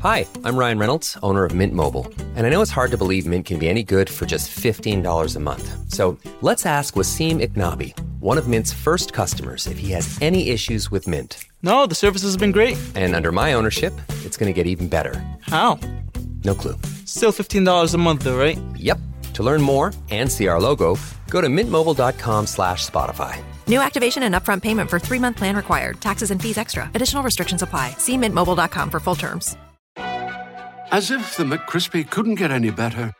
Hi, I'm Ryan Reynolds, owner of Mint Mobile. And I know it's hard to believe Mint can be any good for just $15 a month. So let's ask Wasim Iknabi, one of Mint's first customers, if he has any issues with Mint. No, the service has been great. And under my ownership, it's going to get even better. How? No clue. Still $15 a month, though, right? Yep. To learn more and see our logo, go to mintmobile.com slash Spotify. New activation and upfront payment for three month plan required. Taxes and fees extra. Additional restrictions apply. See mintmobile.com for full terms. As if the McCrispy couldn't get any better,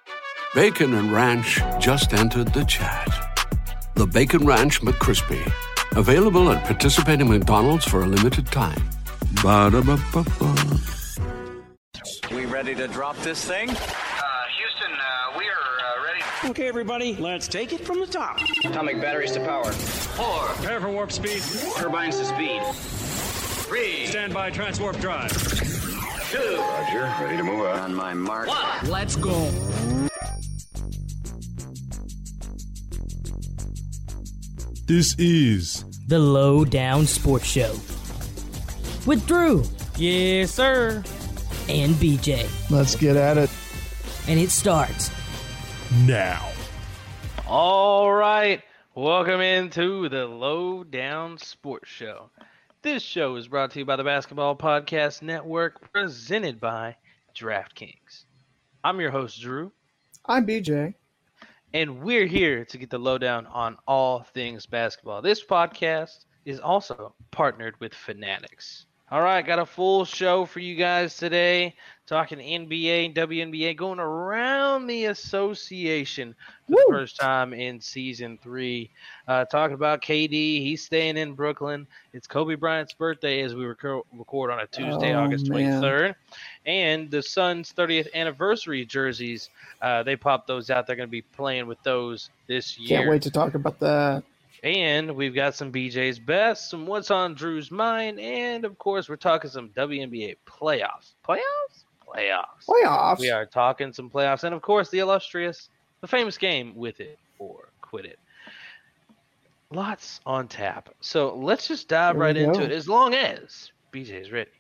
Bacon and Ranch just entered the chat. The Bacon Ranch McCrispy, available at participating McDonald's for a limited time. Ba-da-ba-ba-ba. We ready to drop this thing? Uh, Houston, uh, we are uh, ready. Okay, everybody, let's take it from the top. Atomic batteries to power. Four. Prepare for warp speed. Turbines to speed. Three. Stand by transwarp drive. Two. Roger, ready to move out. On my mark. One. Let's go. This is the Lowdown Sports Show with Drew Yes, sir. and BJ. Let's get at it. And it starts now. All right, welcome into the Lowdown Sports Show. This show is brought to you by the Basketball Podcast Network, presented by DraftKings. I'm your host, Drew, I'm BJ. and we're here to get the lowdown on all things basketball. This podcast is also partnered with Fanatics. All right, got a full show for you guys today, talking NBA and WNBA, going around the association for the first time in season three. Uh, talking about KD, he's staying in Brooklyn. It's Kobe Bryant's birthday as we record, record on a Tuesday, Oh, August man. 23rd. And the Suns' 30th anniversary jerseys, uh, they popped those out. They're going to be playing with those this year. Can't wait to talk about that. And we've got some BJ's best, some what's on Drew's mind, and of course, we're talking some WNBA playoffs. Playoffs? Playoffs. Playoffs. We are talking some playoffs, and of course, the illustrious, the famous game with it or quit it. Lots on tap. So let's just dive right we into go. it as long as BJ's ready.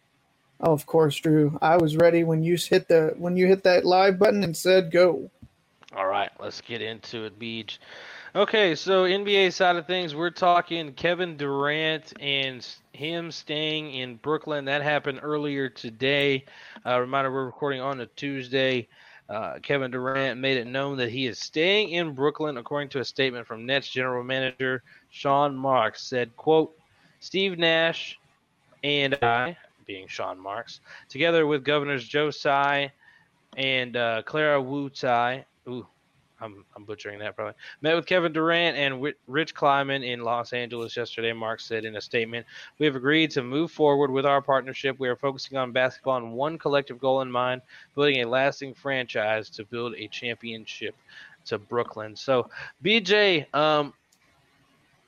Oh, of course, Drew. I was ready when you hit the when you hit that live button and said go. All right, let's get into it, Beach. Okay, so NBA side of things, we're talking Kevin Durant and him staying in Brooklyn. That happened earlier today. Uh, reminder, we're recording on a Tuesday. Uh, Kevin Durant made it known that he is staying in Brooklyn, according to a statement from Nets general manager Sean Marks. Said, "quote Steve Nash and I, being Sean Marks, together with governors Joe Tsai and uh, Clara Wu Tsai, ooh, I'm, I'm butchering that probably. Met with Kevin Durant and Rich Kleiman in Los Angeles yesterday. Mark said in a statement, "We have agreed to move forward with our partnership. We are focusing on basketball and one collective goal in mind: building a lasting franchise to build a championship to Brooklyn." So, BJ, um,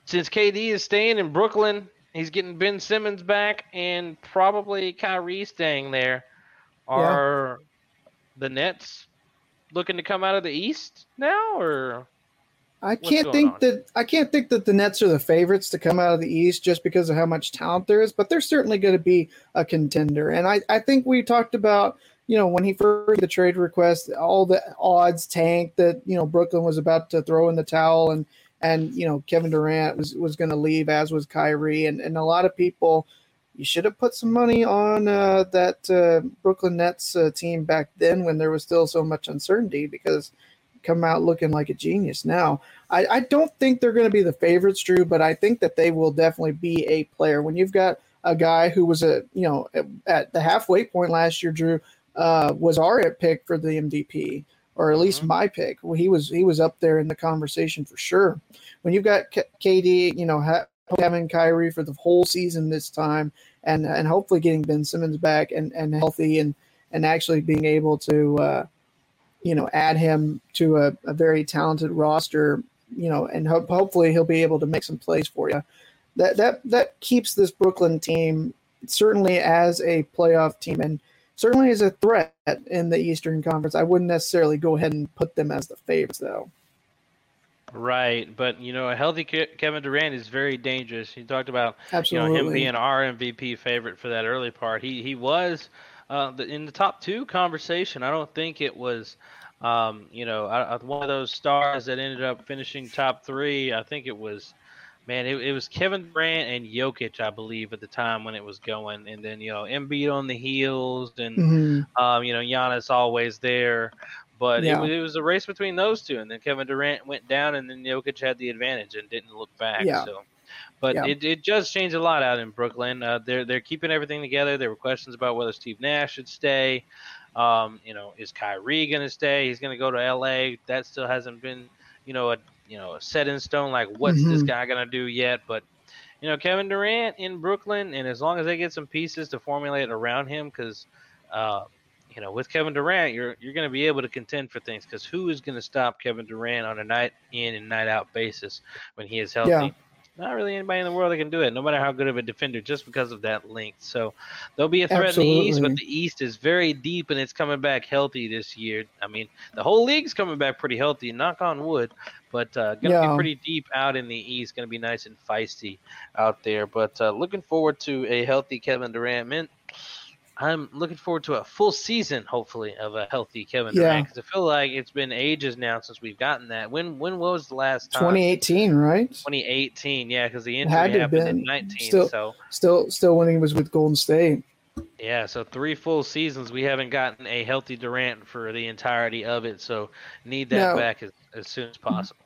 since KD is staying in Brooklyn, he's getting Ben Simmons back and probably Kyrie staying there. Are the Nets looking to come out of the East now, or I can't think on? that I can't think that the Nets are the favorites to come out of the East just because of how much talent there is, but they're certainly going to be a contender. And I, I think we talked about, you know, when he first the trade request, all the odds tanked that, you know, Brooklyn was about to throw in the towel and and you know, Kevin Durant was was going to leave as was Kyrie and and a lot of people you should have put some money on uh, that uh, Brooklyn Nets uh, team back then when there was still so much uncertainty because come out looking like a genius now. I, I don't think they're going to be the favorites, Drew, but I think that they will definitely be a player. When you've got a guy who was a you know at, the halfway point last year, Drew uh, was our pick for the MVP, or at least my pick. Well, he was he was up there in the conversation for sure. When you've got K- KD, you know ha- having Kyrie for the whole season this time, and and hopefully getting Ben Simmons back and and healthy and and actually being able to. Uh, you know, add him to a, a very talented roster, you know, and ho- hopefully he'll be able to make some plays for you. That that that keeps this Brooklyn team certainly as a playoff team and certainly as a threat in the Eastern Conference. I wouldn't necessarily go ahead and put them as the favorites, though. Right? But you know, a healthy Kevin Durant is very dangerous. You talked about you know him being our MVP favorite for that early part. He he was uh, in the top two conversation. I don't think it was, um, you know, I, I, one of those stars that ended up finishing top three. I think it was, man, it, it was Kevin Durant and Jokic, I believe, at the time when it was going, and then you know Embiid on the heels, and Mhm. um, you know Giannis always there. But Yeah. it, was, it was a race between those two, and then Kevin Durant went down, and then Jokic had the advantage and didn't look back. Yeah. So, but Yeah. it, it does change a lot out in Brooklyn. Uh, they're they're keeping everything together. There were questions about whether Steve Nash should stay. Um, you know, is Kyrie going to stay? He's going to go to L.A. That still hasn't been, you know, a you know set in stone. Like, what's this Mhm. guy going to do yet? But you know, Kevin Durant in Brooklyn, and as long as they get some pieces to formulate around him, because uh, you know, with Kevin Durant, you're you're going to be able to contend for things. Because who is going to stop Kevin Durant on a night in and night out basis when he is healthy? Yeah. Not really anybody in the world that can do it, no matter how good of a defender, just because of that length. So there'll be a threat in the East, but the East is very deep and it's coming back healthy this year. I mean, the whole league's coming back pretty healthy, knock on wood, but uh, going to Yeah. be pretty deep out in the East. Going to be nice and feisty out there. But uh, looking forward to a healthy Kevin Durant. Man, I'm looking forward to a full season, hopefully, of a healthy Kevin Yeah. Durant because I feel like it's been ages now since we've gotten that. When when was the last time? 2018, right? 2018, yeah, because the injury happened in 19. still, so still, still when he was with Golden State. yeah, so three full seasons we haven't gotten a healthy Durant for the entirety of it. So need that Now- back as, as soon as possible.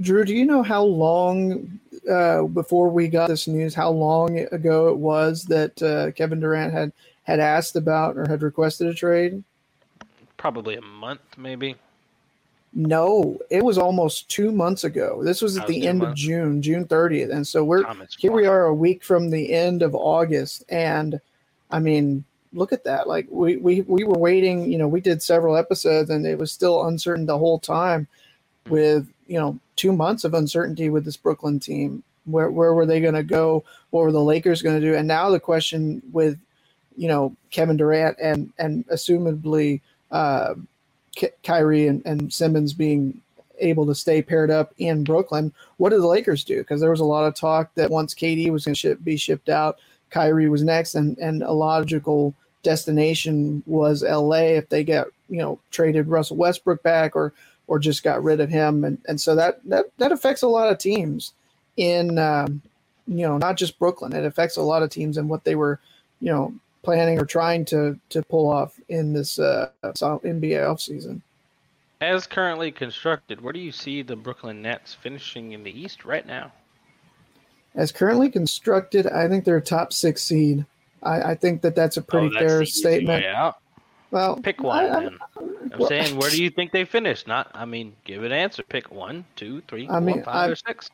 Drew, do you know how long uh, before we got this news? How long ago it was that uh, Kevin Durant had had asked about or had requested a trade? Probably a month, maybe. No, it was almost two months ago. This was at was the end of. June, June 30th, and so we're is here. We are a week from the end of August, and I mean, look at that. Like we we we were waiting. You know, we did several episodes, and it was still uncertain the whole time. Hmm. With you know two months of uncertainty with this Brooklyn team, where where were they going to go? What were the Lakers going to do? And now the question with you know Kevin Durant and and assumably uh, Ky- Kyrie and, and Simmons being able to stay paired up in Brooklyn, what do the Lakers do? Because there was a lot of talk that once KD was going to be shipped out, Kyrie was next, and and a logical destination was LA if they get you know traded Russell Westbrook back or or just got rid of him, and and so that that that affects a lot of teams in um, you know not just Brooklyn. It affects a lot of teams and what they were you know planning or trying to to pull off in this uh, NBA offseason. As currently constructed, where do you see the Brooklyn Nets finishing in the East right now? As currently constructed, I think they're a top six seed. I, I think that that's a pretty oh, fair statement. Well, Pick one. I-. I'm well- saying, where do you think they finish? Not, I mean, give an answer. Pick one, two, three, I four, mean, five, I- or six.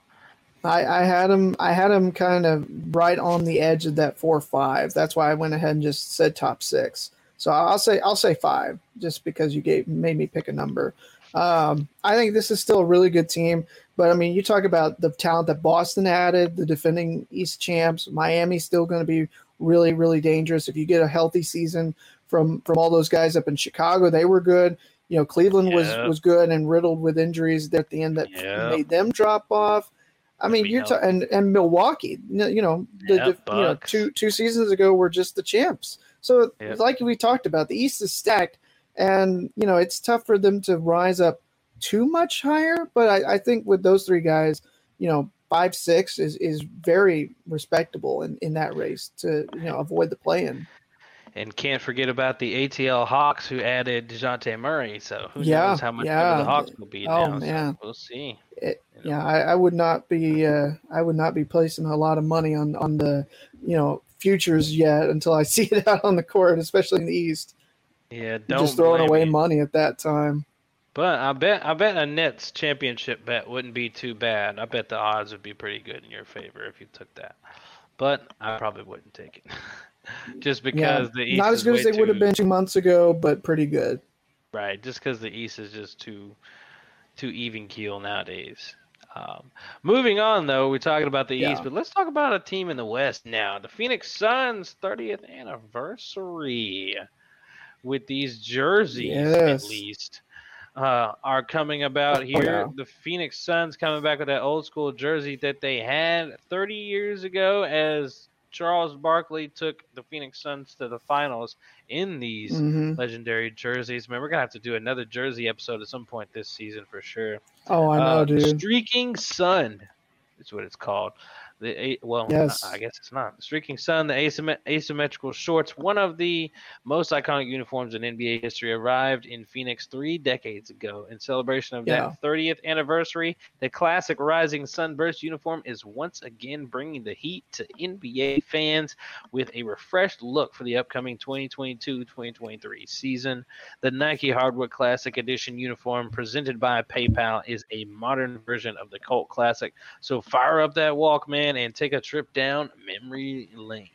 I, I had him. I had him kind of right on the edge of that four five. That's why I went ahead and just said top six. So I'll say I'll say five, just because you gave made me pick a number. Um, I think this is still a really good team, but I mean, you talk about the talent that Boston added, the defending East champs. Miami's still going to be really, really dangerous if you get a healthy season from from all those guys up in Chicago. They were good. You know, Cleveland was was good and riddled with injuries at the end that Yeah. made them drop off. I mean, you're know. and and Milwaukee, you know, the, Yeah, the- you know, two two seasons ago were just the champs. So, Yeah. like we talked about, the East is stacked, and you know it's tough for them to rise up too much higher. But I, I think with those three guys, you know, five six is is very respectable in in that race to you know avoid the play-in. And can't forget about the ATL Hawks who added DeJounte Murray. So who Yeah, knows how much yeah. better the Hawks will be Oh, now. so man. we'll see. It, yeah, I, I would not be uh, I would not be placing a lot of money on on the you know futures yet until I see it out on the court, especially in the East. Yeah, don't Just throwing away money at that time. But I bet I bet a Nets championship bet wouldn't be too bad. I bet the odds would be pretty good in your favor if you took that. But I probably wouldn't take it. just because the East not as good as they would have been two months ago, but pretty good. Right, just because the East is just too too even keel nowadays. Um, moving on, though, we're talking about the Yeah. East, but let's talk about a team in the West now. The Phoenix Suns' 30th anniversary with these jerseys, Yes. at least, uh, are coming about Oh, here. yeah. The Phoenix Suns coming back with that old school jersey that they had 30 years ago as Charles Barkley took the Phoenix Suns to the finals in these Mhm. legendary jerseys. Man, we're gonna have to do another jersey episode at some point this season for sure. Oh, I know, Uh, dude. Streaking Sun is what it's called. The a- well, Yes. I guess it's not. The Streaking Sun, the asymmet- asymmetrical shorts, one of the most iconic uniforms in NBA history, arrived in Phoenix three decades ago. In celebration of Yeah. that 30th anniversary, the classic Rising Sunburst uniform is once again bringing the heat to NBA fans with a refreshed look for the upcoming 2022-2023 season. The Nike Hardwood Classic Edition uniform presented by PayPal is a modern version of the cult classic. So fire up that Walkman and take a trip down memory lane.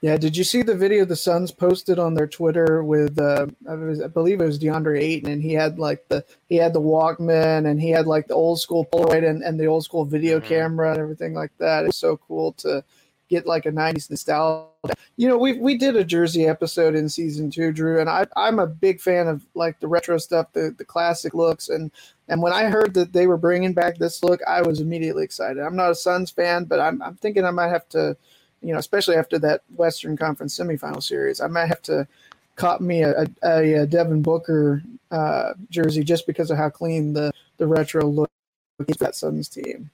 Yeah, did you see the video the Suns posted on their Twitter with uh, I, was, I believe it was DeAndre Ayton, and he had like the he had the Walkman, and he had like the old school Polaroid and, and the old school video camera and everything like that. It's so cool to get like a '90s nostalgia. You know, we we did a Jersey episode in season two, Drew, and I I'm a big fan of like the retro stuff, the the classic looks, and and when I heard that they were bringing back this look, I was immediately excited. I'm not a Suns fan, but I'm I'm thinking I might have to you know, especially after that Western Conference semifinal series, I might have to cop me a, a, a Devin Booker uh, jersey just because of how clean the, the retro look is that Suns team.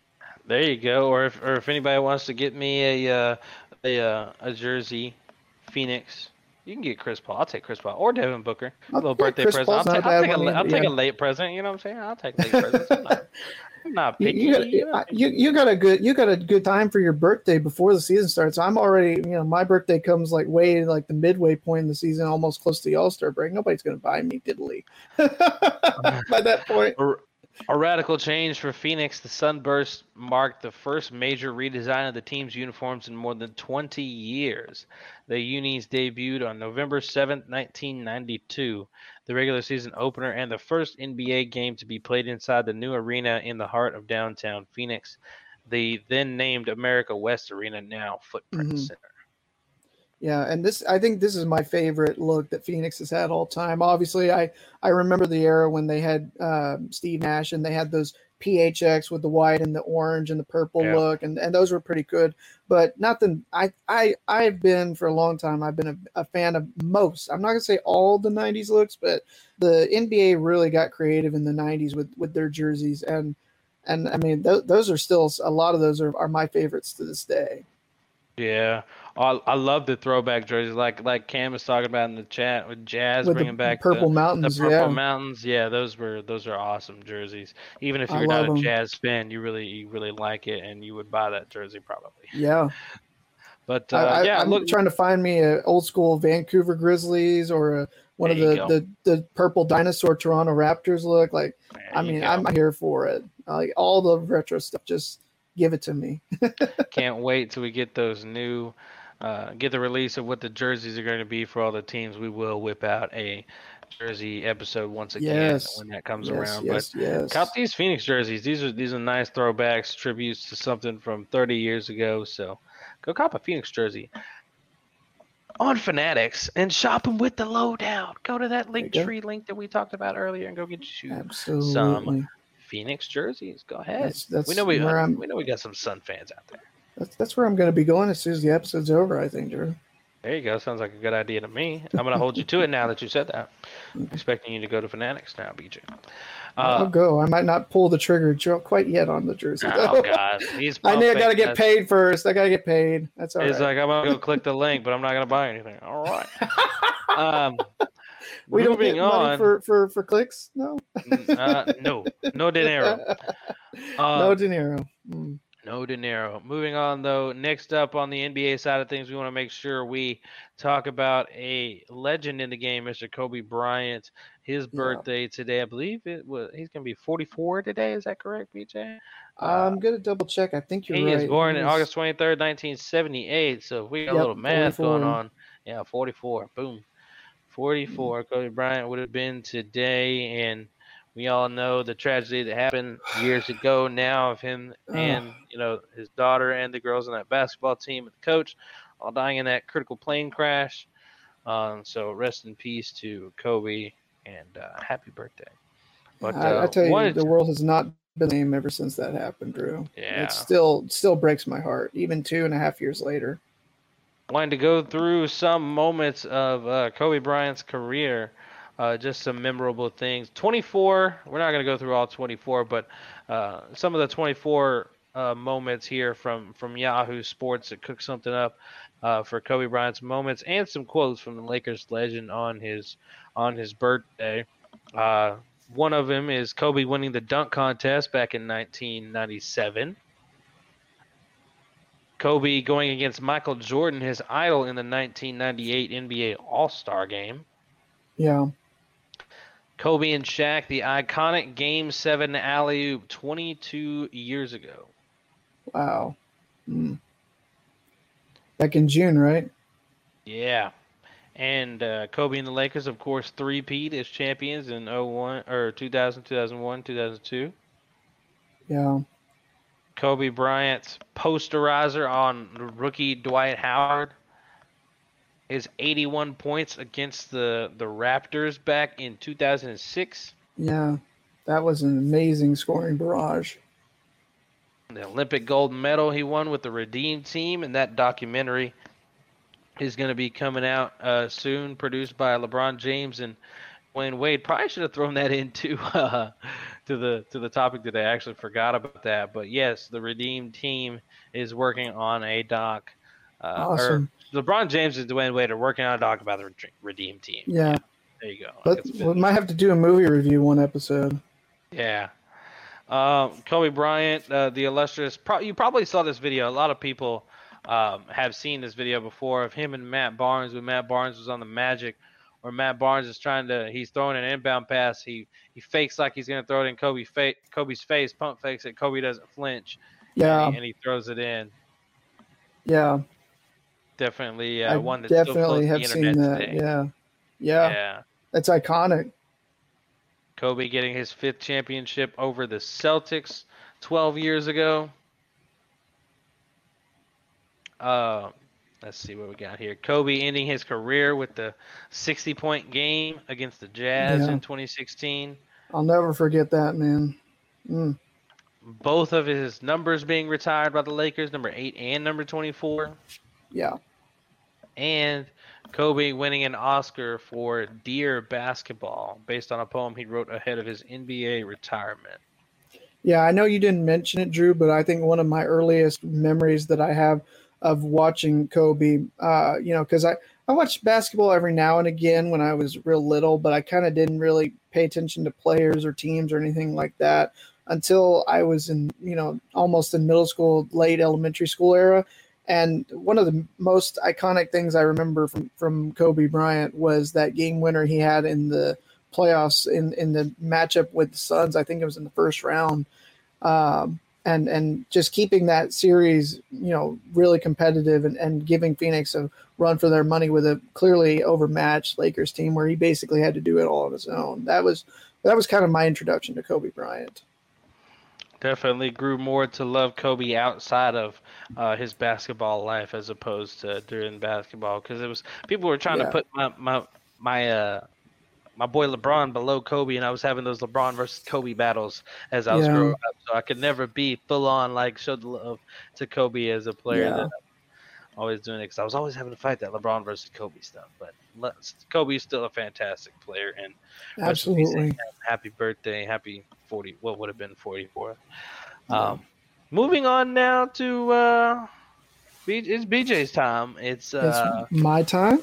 There you go. Or if or if anybody wants to get me a uh, a uh, a jersey, Phoenix. You can get Chris Paul. I'll take Chris Paul or Devin Booker. A little birthday Chris present. I'll, Paul's ta- not a I'll take a one la- I'll either, take a late present. You know what I'm saying? I'll take late presents. I'm not, I'm not picky. you, you know? you, you got a good you got a good time for your birthday before the season starts. I'm already you know my birthday comes like way like the midway point in the season, almost close to the All Star break. Nobody's going to buy me diddly by that point. A, radical change for Phoenix. The Sunburst marked the first major redesign of the team's uniforms in more than 20 years. The unis debuted on November 7, 1992, the regular season opener and the first NBA game to be played inside the new arena in the heart of downtown Phoenix. The then named America West Arena, now Footprint Mhm. Center. Yeah, and this I think this is my favorite look that Phoenix has had all time. Obviously, I I remember the era when they had uh, Steve Nash and they had those PHX with the white and the orange and the purple Yeah. look, and, and those were pretty good. But nothing. I I I've been for a long time. I've been a, a fan of most. I'm not gonna say all the '90s looks, but the NBA really got creative in the '90s with with their jerseys, and and I mean th- those are still a lot of those are, are my favorites to this day. Yeah, I, I love the throwback jerseys, like like Cam was talking about in the chat with Jazz With bringing back Purple the, Mountains, The purple yeah. mountains, yeah, those were those are awesome jerseys. Even if you're not a a 'em. Jazz fan, you really you really like it, and you would buy that jersey probably. Yeah. But uh, I, I, yeah, I'm look, trying to find me an old school Vancouver Grizzlies or a, one of the, the, the purple dinosaur Toronto Raptors look. Like, I mean. I'm here for it. Like all the retro stuff, just give it to me. can't wait till we get those new, uh, get the release of what the jerseys are going to be for all the teams. We will whip out a jersey episode once again Yes. when that comes Yes, around. yes, but yes. cop these Phoenix jerseys. These are these are nice throwbacks, tributes to something from 30 years ago. So go cop a Phoenix jersey on Fanatics and shop them with the lowdown. Go to that link you go. tree link that we talked about earlier and go get you Absolutely. some Phoenix jerseys. Go ahead. That's- that's we know we we know we got some Sun fans out there. That's, that's where I'm going to be going as soon as the episode's over, I think, Drew. There you go. Sounds like a good idea to me. I'm going to hold you to it now that you said that. I'm expecting you to go to Fanatics now, BJ. I'll Uh, go. I might not pull the trigger quite yet on the jersey. oh. God, he's. I need. I got to get paid first. I got to get paid. That's all right. He's like, I'm gonna go click the link, but I'm not gonna buy anything. All right. Um, we don't get money for, for, for clicks. No. uh, no, no dinero. Uh, no dinero. Mm. No De Niro. Moving on, though, next up on the NBA side of things, we want to make sure we talk about a legend in the game, Mr. Kobe Bryant. His birthday today, I believe it was. He's going to be 44 today. Is that correct, BJ? Uh, uh, I'm gonna double check. I think you're he right. is born He August 23rd, 1978. So if we got a little math going on, yeah, 44. Boom. 44. Kobe Bryant would have been today, and we all know the tragedy that happened years ago now of him and you know his daughter and the girls on that basketball team and the coach all dying in that critical plane crash. Um, so rest in peace to Kobe and uh, happy birthday. But I, I uh, tell you, the world has not been the same ever since that happened, Drew. Yeah. It still still breaks my heart, even two and a half years later. I wanted to go through some moments of uh, Kobe Bryant's career, uh, just some memorable things. 24, we're not going to go through all 24, but uh, some of the 24 uh, moments here from, from Yahoo Sports that cooked something up uh, for Kobe Bryant's moments and some quotes from the Lakers legend on his on his birthday. Uh, one of them is Kobe winning the dunk contest back in 1997. Kobe going against Michael Jordan, his idol, in the 1998 NBA All Star game. Yeah. Kobe and Shaq, the iconic Game 7 alley oop 22 years ago. Wow. Mm. Back in June, right? Yeah. And uh, Kobe and the Lakers, of course, three-peat as champions in 01 or 2000, 2001, 2002. Yeah. Kobe Bryant's posterizer on rookie Dwight Howard is 81 points against the the Raptors back in 2006. Yeah. That was an amazing scoring barrage. The Olympic gold medal he won with the Redeem team, and that documentary is going to be coming out uh, soon, produced by LeBron James and Dwyane Wade. Probably should have thrown that into uh, to the to the topic today. I actually forgot about that, but yes, the Redeem team is working on a doc. Uh, awesome. LeBron James and Dwyane Wade are working on a doc about the Redeem team. Yeah. yeah. There you go. But we might have to do a movie review one episode. Yeah. Um, Kobe Bryant, uh, the illustrious. Pro- you probably saw this video. A lot of people um, have seen this video before of him and Matt Barnes when Matt Barnes was on the Magic, where Matt Barnes is trying to he's throwing an inbound pass. He he fakes like he's gonna throw it in Kobe fa- Kobe's face, pump fakes it. Kobe doesn't flinch. Yeah, and he, and he throws it in. Yeah, definitely uh, I one that definitely have seen that. Today. Yeah, yeah, yeah. That's iconic. Kobe getting his fifth championship over the Celtics 12 years ago. Uh, let's see what we got here. Kobe ending his career with the 60 point game against the Jazz Yeah. in 2016. I'll never forget that, man. Mm. Both of his numbers being retired by the Lakers, number 8 and number 24. Yeah. And Kobe winning an Oscar for Dear Basketball based on a poem he wrote ahead of his NBA retirement. Yeah, I know you didn't mention it, Drew, but I think one of my earliest memories that I have of watching Kobe, uh, you know, because I, I watched basketball every now and again when I was real little, but I kind of didn't really pay attention to players or teams or anything like that until I was in, you know, almost in middle school, late elementary school era. And one of the most iconic things I remember from, from Kobe Bryant was that game winner he had in the playoffs in, in the matchup with the Suns. I think it was in the first round. Um, and and just keeping that series, you know, really competitive and, and giving Phoenix a run for their money with a clearly overmatched Lakers team where he basically had to do it all on his own. That was that was kind of my introduction to Kobe Bryant. Definitely grew more to love Kobe outside of uh, his basketball life as opposed to during basketball because it was people were trying Yeah. to put my my my uh my boy LeBron below Kobe, and I was having those LeBron versus Kobe battles as I was Yeah. growing up. So I could never be full on like show the love to Kobe as a player. Yeah. That I'm always doing it because I was always having to fight that LeBron versus Kobe stuff. But let's, Kobe's still a fantastic player, and rest in peace, Absolutely. happy birthday, happy forty. What would have been forty four. Um, moving on now to uh, B, it's BJ's time. It's uh, it's my time.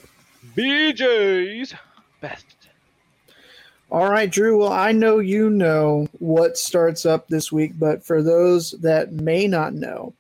BJ's best. All right, Drew. Well, I know you know what starts up this week, but for those that may not know,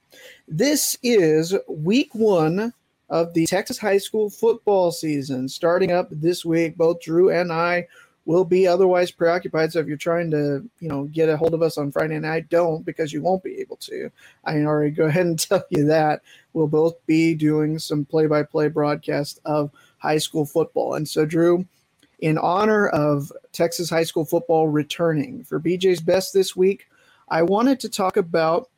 this is week one of the Texas high school football season starting up this week. Both Drew and I will be otherwise preoccupied. So if you're trying to, you know, get a hold of us on Friday night, don't because you won't be able to. I can already go ahead and tell you that we'll both be doing some play-by-play broadcast of high school football. And so, Drew, in honor of Texas high school football returning for BJ's Best this week, I wanted to talk about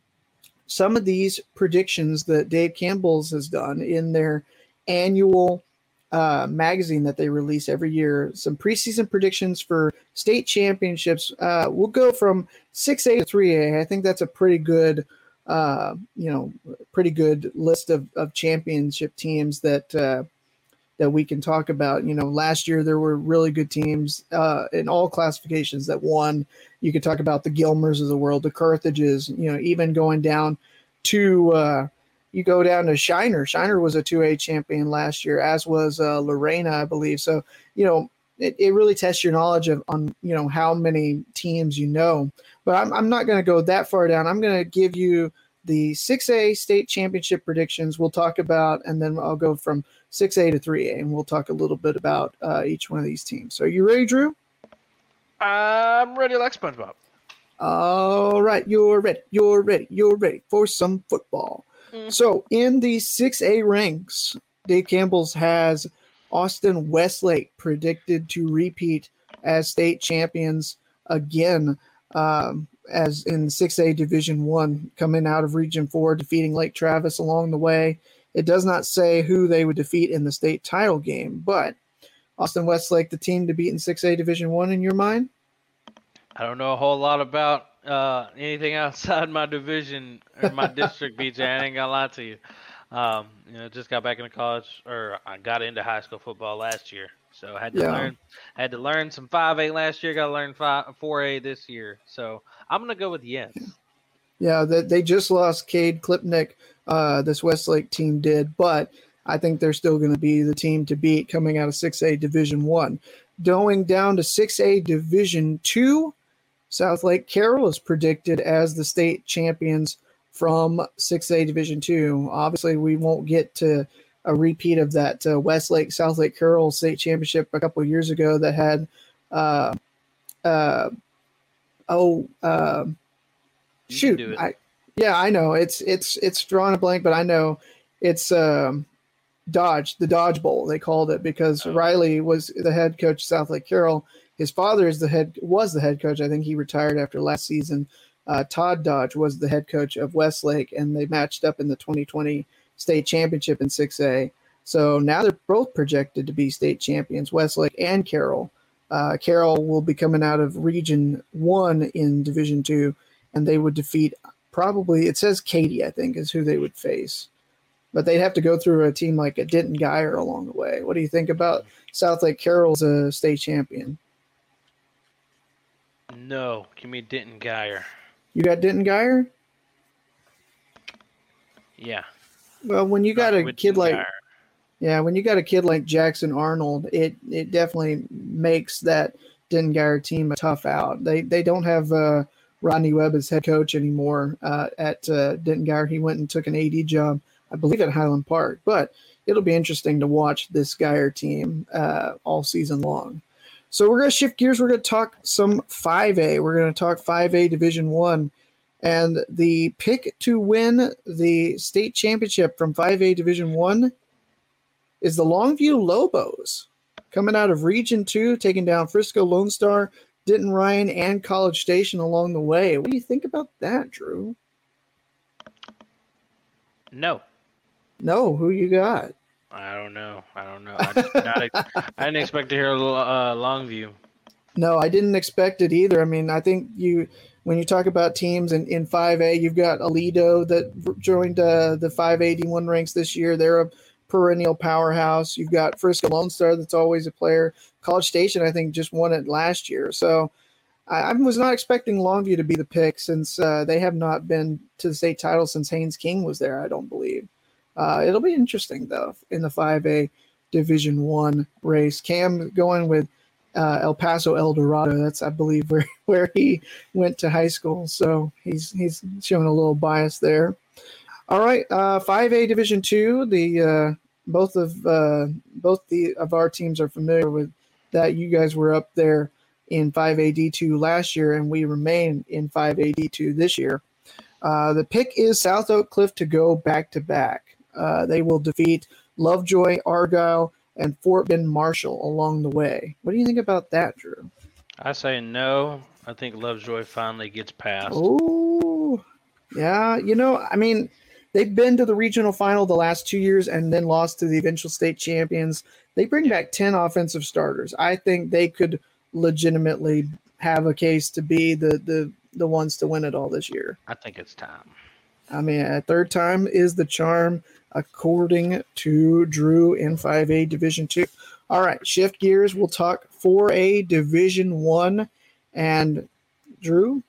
some of these predictions that Dave Campbell's has done in their annual uh, magazine that they release every year. Some preseason predictions for state championships. Uh, we'll go from 6A to 3A. I think that's a pretty good uh, you know, pretty good list of, of championship teams that uh, that we can talk about. You know, last year there were really good teams uh, in all classifications that won. You could talk about the Gilmers of the world, the Carthages. You know, even going down to uh, you go down to Shiner. Shiner was a 2A champion last year, as was uh, Lorena, I believe. So, you know, it, it really tests your knowledge of on you know how many teams you know. But I'm I'm not going to go that far down. I'm going to give you the 6A state championship predictions. We'll talk about, and then I'll go from 6A to 3A, and we'll talk a little bit about uh, each one of these teams. So, are you ready, Drew? I'm ready like SpongeBob. All right, you're ready. You're ready. You're ready for some football. Mm-hmm. So, in the 6A ranks, Dave Campbell's has Austin Westlake predicted to repeat as state champions again, um, as in 6A Division One, coming out of Region Four, defeating Lake Travis along the way. It does not say who they would defeat in the state title game, but Austin Westlake, the team to beat in 6A Division One, in your mind? I don't know a whole lot about uh, anything outside my division or my district, BJ. I ain't gonna lie to you. Um, you know, just got back into college, or I got into high school football last year, so I had to yeah. learn had to learn some five A last year. Got to learn five four A this year. So I'm gonna go with yes. Yeah, they, they just lost Cade Klubnik. Uh, this Westlake team did, but I think they're still going to be the team to beat coming out of 6A Division One. Going down to 6A Division Two, Southlake Carroll is predicted as the state champions from 6A Division Two. Obviously, we won't get to a repeat of that uh, Westlake Southlake Carroll state championship a couple of years ago that had uh, uh, oh uh, shoot I yeah I know it's it's it's drawn a blank but I know it's um, Dodge the Dodge Bowl they called it because oh. Riley was the head coach Southlake Carroll his father is the head was the head coach I think he retired after last season uh, Todd Dodge was the head coach of Westlake, and they matched up in the 2020 state championship in 6A. So now they're both projected to be state champions, Westlake and Carroll. Uh, Carroll will be coming out of Region 1 in Division 2, and they would defeat probably, it says Katy, I think, is who they would face. But they'd have to go through a team like a Denton Guyer along the way. What do you think about Southlake Carroll's a state champion? No, give me Denton Guyer. You got Denton Guyer? Yeah. Well, when you got Not a kid like Guyer. yeah, when you got a kid like Jackson Arnold, it it definitely makes that Denton Guyer team a tough out. They they don't have uh, Rodney Webb as head coach anymore uh, at uh, Denton Guyer. He went and took an AD job, I believe, at Highland Park. But it'll be interesting to watch this Guyer team uh, all season long. So we're going to shift gears. We're going to talk some 5A. We're going to talk 5A Division 1 and the pick to win the state championship from 5A Division 1 is the Longview Lobos coming out of Region 2 taking down Frisco Lone Star, Denton Ryan and College Station along the way. What do you think about that, Drew? No. No, who you got? I don't know. I don't know. I, not, I didn't expect to hear a uh, Longview. No, I didn't expect it either. I mean, I think you when you talk about teams in, in 5A, you've got Aledo that joined uh, the 581 ranks this year. They're a perennial powerhouse. You've got Frisco Lone Star that's always a player. College Station, I think, just won it last year. So I, I was not expecting Longview to be the pick since uh, they have not been to the state title since Haynes King was there, I don't believe. Uh, it'll be interesting though in the 5A Division One race. Cam going with uh, El Paso El Dorado. That's I believe where where he went to high school. So he's he's showing a little bias there. All right, uh, 5A Division Two. The uh, both of uh, both the of our teams are familiar with that. You guys were up there in 5A D2 last year, and we remain in 5A D2 this year. Uh, the pick is South Oak Cliff to go back to back. Uh, they will defeat Lovejoy, Argyle, and Fort Bend Marshall along the way. What do you think about that, Drew? I say no. I think Lovejoy finally gets past. Oh, yeah. You know, I mean, they've been to the regional final the last two years and then lost to the eventual state champions. They bring back 10 offensive starters. I think they could legitimately have a case to be the, the, the ones to win it all this year. I think it's time. I mean, a third time is the charm, according to Drew in 5A Division Two. All right, shift gears. We'll talk 4A Division One, and Drew,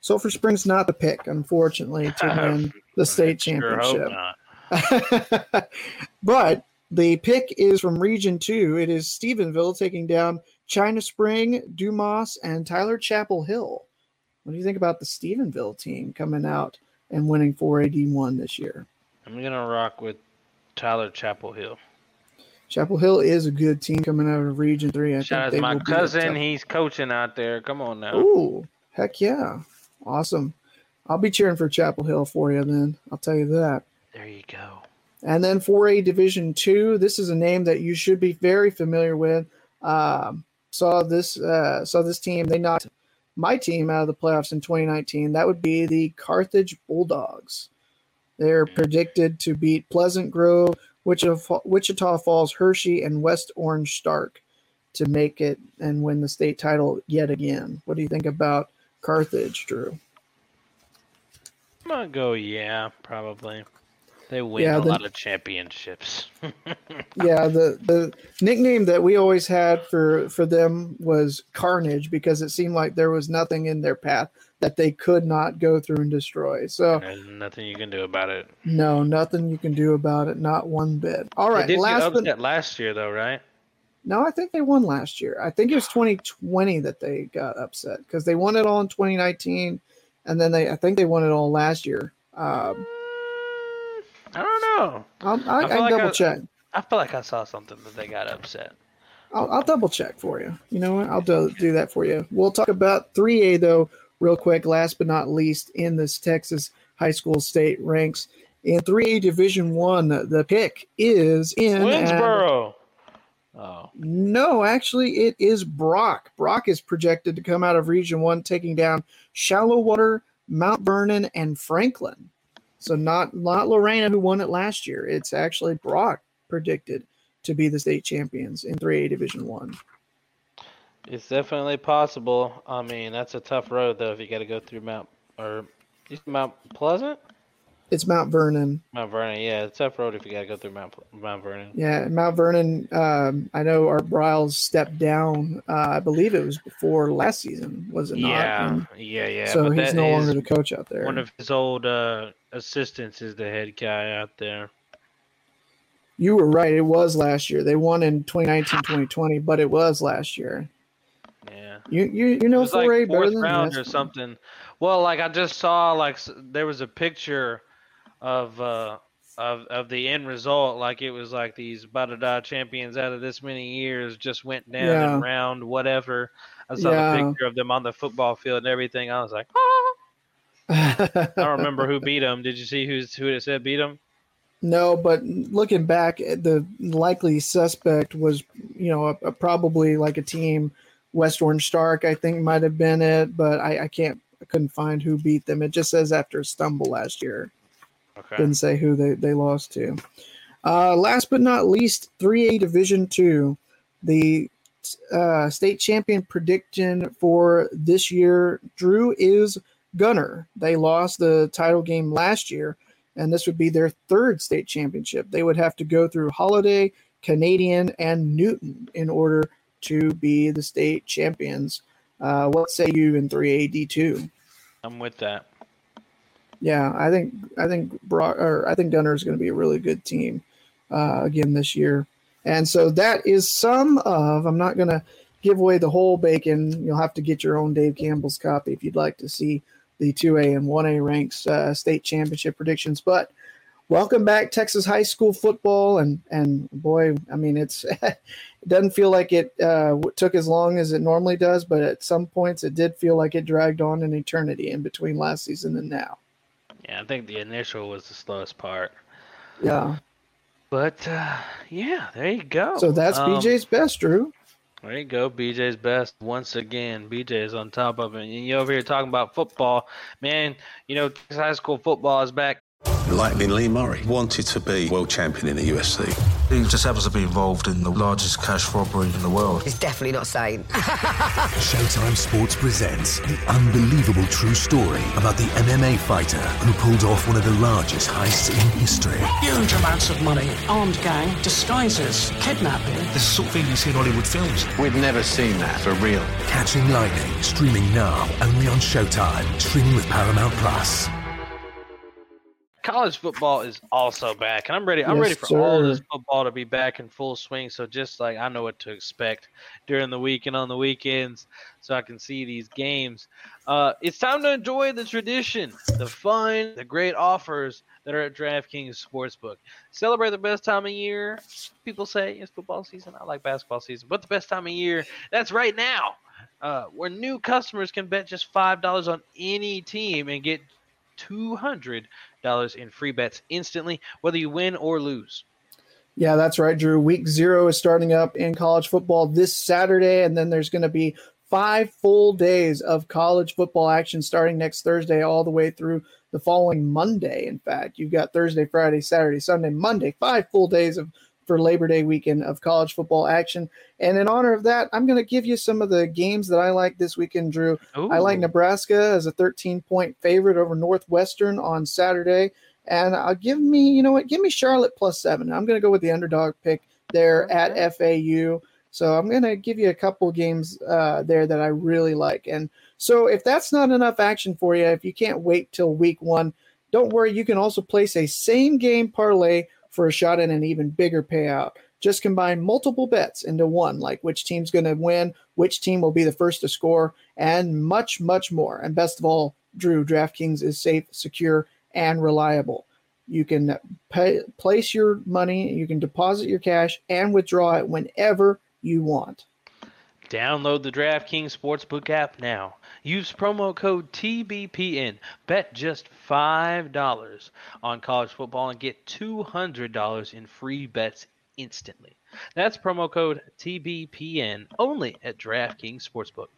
Sulphur Springs not the pick, unfortunately, to win the state championship. not. but the pick is from Region 2. It is Stephenville taking down China Spring, Dumas, and Tyler Chapel Hill. What do you think about the Stephenville team coming out and winning 4AD1 this year? I'm gonna rock with Tyler Chapel Hill. Chapel Hill is a good team coming out of Region 3. I Shout out to my a cousin. He's coaching out there. Come on now. Ooh, heck yeah. Awesome. I'll be cheering for Chapel Hill for you then. I'll tell you that. There you go. And then 4A Division Two. This is a name that you should be very familiar with. Um, saw this uh, saw this team. They knocked my team out of the playoffs in 2019. That would be the Carthage Bulldogs. They're predicted to beat Pleasant Grove, Wichita, Falls, Hirschi, and West Orange Stark to make it and win the state title yet again. What do you think about Carthage, Drew? I'm gonna go. Yeah, probably. They win Yeah, a the- lot of championships. yeah, the the nickname that we always had for for them was Carnage because it seemed like there was nothing in their path that they could not go through and destroy. So There's nothing you can do about it. no, nothing you can do about it, not one bit. All right. They did last get but upset last year, though, right? no, I think they won last year. I think it was 2020 that they got upset because they won it all in 2019, and then they I think they won it all last year. Um, I don't know. I'll, I, I, can like double I- check. I feel like I saw something that they got upset. I'll, I'll double check for you. You know what? I'll do, do that for you. We'll talk about 3A though, real quick. Last but not least, in this Texas high school state ranks in 3A Division One, the pick is in Winnsboro. Oh, no, actually, it is Brock. Brock is projected to come out of Region One, taking down Shallowater, Mount Vernon, and Franklin. So not not Lorena who won it last year. It's actually Brock predicted to be the state champions in 3A Division One. it's definitely possible. I mean, that's a tough road though. If you got to go through Mount or Mount Pleasant, It's Mount Vernon. Mount Vernon. Yeah, it's tough road if you got to go through Mount Mount Vernon. Yeah, Mount Vernon. Um, I know Art Briles stepped down. Uh, I believe it was before last season, was it not? Yeah, And yeah, yeah. so he's no longer the coach out there. One of his old uh, assistants is the head guy out there. You were right. It was last year. They won in 2019, 2020, but it was last year. Yeah. You you you know it was like 4A better fourth than round or something. Well, like I just saw, like there was a picture of uh of of the end result. Like it was like these Badada champions out of this many years just went down Yeah. in round whatever. I saw Yeah. the picture of them on the football field and everything. I was like, "Ah." I don't remember who beat them. Did you see who's who it said beat them? No, but looking back, the likely suspect was, you know, a, a- probably like a team, West Orange Stark, I think might have been it, but I, I can't, I couldn't find who beat them. It just says after a stumble last year. Okay. Didn't say who they, they lost to. Uh, last but not least, 3A Division Two, the uh, state champion prediction for this year, Drew is Gunter. They lost the title game last year, and this would be their third state championship. They would have to go through Holliday, Canadian, and Newton in order to be the state champions. Uh, what say you in 3A D2? I'm with that. Yeah, I think I think Brock or I think Gunter is going to be a really good team uh, again this year, and so that is some of. I'm not going to give away the whole bacon. You'll have to get your own Dave Campbell's copy if you'd like to see the 2A and 1A ranks uh, state championship predictions. But welcome back, Texas high school football, and and boy, I mean it's it doesn't feel like it uh, took as long as it normally does, but at some points it did feel like it dragged on an eternity in between last season and now. Yeah, I think the initial was the slowest part. Yeah. But uh, yeah, there you go. So that's Um, BJ's best, Drew. There you go, BJ's best once again. BJ's on top of it. And you over here talking about football, man. You know, high school football is back. Lightning Lee Murray wanted to be world champion in the UFC. He just happens to be involved in the largest cash robbery in the world. He's definitely not sane. Showtime Sports presents the unbelievable true story about the MMA fighter who pulled off one of the largest heists in history. Huge amounts of money, armed gang, disguises, kidnapping. This is the sort of thing you see in Hollywood films. We've never seen that for real. Catching Lightning, streaming now only on Showtime, streaming with Paramount Plus. College football is also back, and I'm ready. I'm Yes, ready for all this football to be back in full swing. So just like I know what to expect during the week and on the weekends, so I can see these games. Uh, it's time to enjoy the tradition, the fun, the great offers that are at DraftKings Sportsbook. Celebrate the best time of year. People say it's football season. I like basketball season, but the best time of year that's right now. Uh, where new customers can bet just five dollars on any team and get two hundred dollars in free bets instantly, whether you win or lose. Yeah, that's right, Drew. Week zero is starting up in college football this Saturday, and then there's going to be five full days of college football action starting next Thursday all the way through the following Monday. In fact, you've got Thursday, Friday, Saturday, Sunday, Monday, five full days of for Labor Day weekend of college football action. And in honor of that, I'm going to give you some of the games that I like this weekend, Drew. I like Nebraska as a 13 point favorite over Northwestern on Saturday. And I'll give me, you know what, give me Charlotte plus seven. I'm going to go with the underdog pick there at FAU. So I'm going to give you a couple games uh, there that I really like. And so if that's not enough action for you, if you can't wait till week one, don't worry. You can also place a same game parlay for a shot at an even bigger payout. Just combine multiple bets into one, like which team's going to win, which team will be the first to score, and much, much more. And best of all, Drew, DraftKings is safe, secure, and reliable. You can pay, place your money, you can deposit your cash, and withdraw it whenever you want. Download the DraftKings Sportsbook app now. Use promo code TBPN. Bet just $5 on college football and get $200 in free bets instantly. That's promo code TBPN only at DraftKings Sportsbook.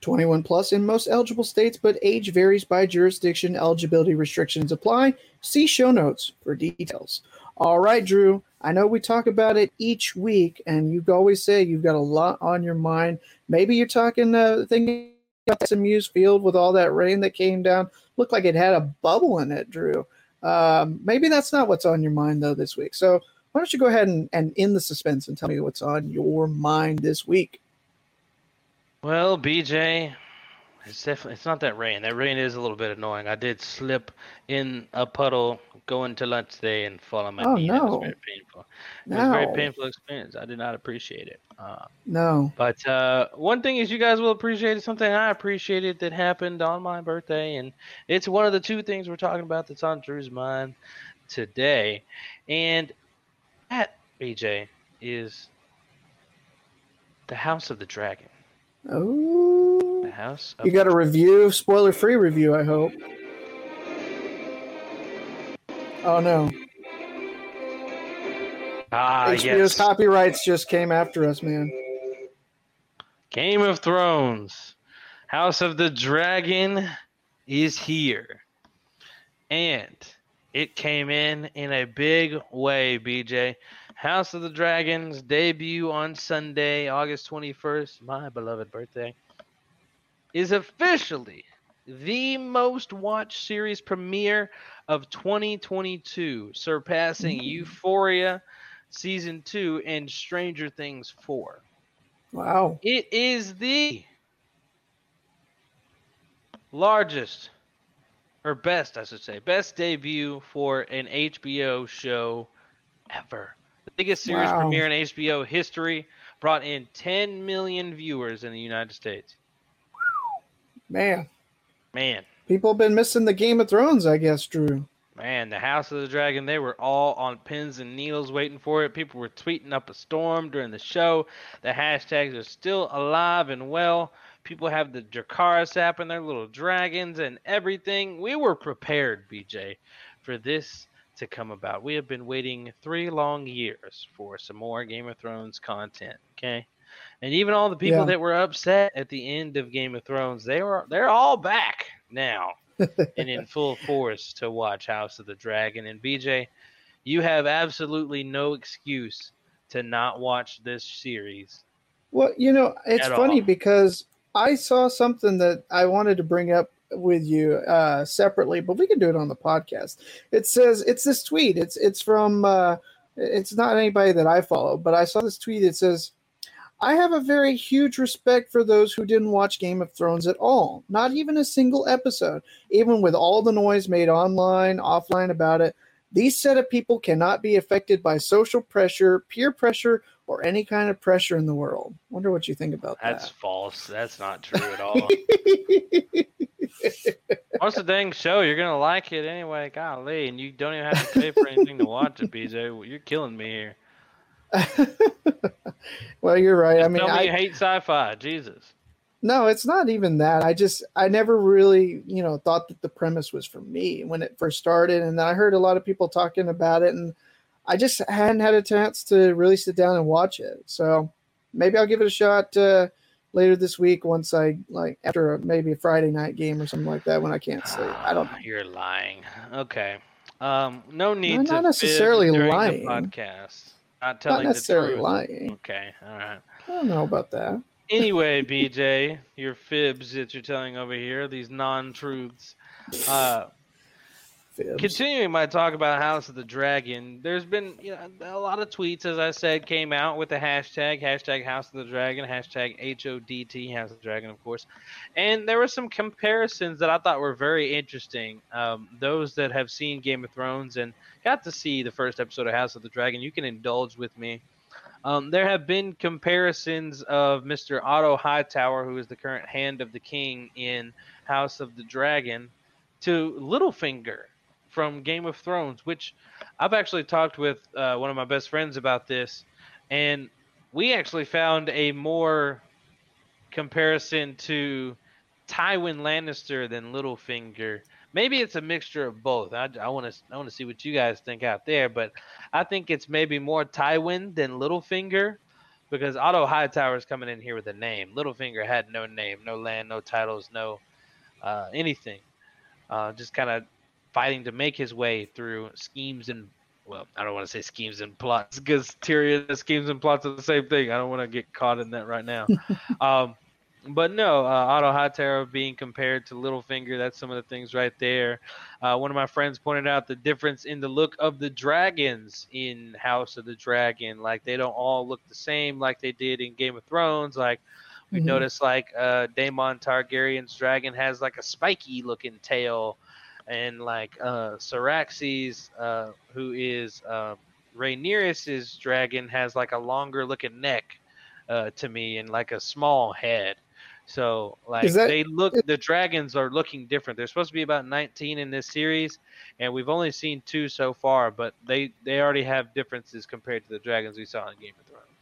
21 plus in most eligible states, but age varies by jurisdiction. Eligibility restrictions apply. See show notes for details. All right, Drew. I know we talk about it each week, and you always say you've got a lot on your mind. Maybe you're talking uh, thinking about some Muse Field with all that rain that came down. Looked like it had a bubble in it, Drew. Um, maybe that's not what's on your mind though this week. So why don't you go ahead and, and end the suspense and tell me what's on your mind this week? Well, BJ, it's definitely it's not that rain. That rain is a little bit annoying. I did slip in a puddle going to lunch today and fall on my Oh, knee. That was no. very painful. It was a very painful experience. I did not appreciate it. Uh, No. but uh, one thing is you guys will appreciate is something I appreciated that happened on my birthday, and it's one of the two things we're talking about that's on Drew's mind today. And that, BJ, is the House of the Dragon. Oh. The House You got a review, spoiler free review, I hope. Oh no. Ah, HBO's yes. copyrights just came after us, man. Game of Thrones, House of the Dragon is here. And it came in in a big way, BJ. House of the Dragons debut on Sunday, August 21st, my beloved birthday, is officially the most watched series premiere of 2022, surpassing mm-hmm. Euphoria season 2 and Stranger Things 4. Wow. It is the largest, or best, I should say, best debut for an HBO show ever. Biggest series Wow. premiere in HBO history brought in 10 million viewers in the United States. Man, Man, people have been missing the Game of Thrones, I guess, Drew. man, the House of the Dragon, they were all on pins and needles waiting for it. People were tweeting up a storm during the show. The hashtags are still alive and well. People have the Dracarys app and their little dragons and everything. We were prepared, BJ, for this to come about. We have been waiting three long years for some more Game of Thrones content. Okay. And even all the people Yeah. that were upset at the end of Game of Thrones, they were they're all back now. and in full force to watch House of the Dragon. And BJ, you have absolutely no excuse to not watch this series. Well, you know, it's funny all. because I saw something that I wanted to bring up with you uh, separately, but we can do it on the podcast. It says it's this tweet. It's it's from uh, it's not anybody that I follow, but I saw this tweet. It says, "I have a very huge respect for those who didn't watch Game of Thrones at all, not even a single episode, even with all the noise made online, offline about it." These set of people cannot be affected by social pressure, peer pressure, or any kind of pressure in the world. Wonder what you think about That's that. That's false. That's not true at all. What's the dang show? You're gonna like it anyway. Golly, and you don't even have to pay for anything to watch it, BJ. You're killing me here. Well, you're right. I mean, Tell me I, you hate sci-fi. Jesus. no, it's not even that. I just, I never really, you know, thought that the premise was for me when it first started, and then I heard a lot of people talking about it, and I just hadn't had a chance to really sit down and watch it. So maybe I'll give it a shot uh, later this week once I like after a, maybe a Friday night game or something like that when I can't sleep. I don't know. You're lying. Okay. Um, no need I'm not necessarily lying. the podcast. Not telling necessarily the truth. lying. Okay. All right. I don't know about that. Anyway, BJ, your fibs that you're telling over here, these non-truths. Uh, Fibs. Continuing my talk about House of the Dragon, there's been you know a lot of tweets, as I said, came out with the hashtag hashtag House of the Dragon hashtag H O D T House of the Dragon, of course, and there were some comparisons that I thought were very interesting. Um, those that have seen Game of Thrones and got to see the first episode of House of the Dragon, you can indulge with me. Um, there have been comparisons of Mr. Otto Hightower, who is the current Hand of the King in House of the Dragon, to Littlefinger from Game of Thrones, which I've actually talked with uh, one of my best friends about this, and we actually found a more comparison to Tywin Lannister than Littlefinger. Maybe it's a mixture of both. I want to I want to see what you guys think out there, but I think it's maybe more Tywin than Littlefinger because Otto Hightower is coming in here with a name. Littlefinger had no name, no land, no titles, no uh, anything. Uh, just kind of fighting to make his way through schemes and well, I don't want to say schemes and plots because Tyrion schemes and plots are the same thing. I don't want to get caught in that right now. um, but no, uh, Otto Hightower being compared to Littlefinger, that's some of the things right there. Uh, one of my friends pointed out the difference in the look of the dragons in House of the Dragon. Like they don't all look the same like they did in Game of Thrones. Like we Mhm. noticed, like uh, Daemon Targaryen's dragon has like a spiky looking tail, and like uh, Syraxes, uh, who is um, Rhaenyra's dragon, has like a longer looking neck uh, to me and like a small head. So like that- they look, the dragons are looking different. They're supposed to be about 19 in this series, and we've only seen two so far. But they they already have differences compared to the dragons we saw in Game of Thrones.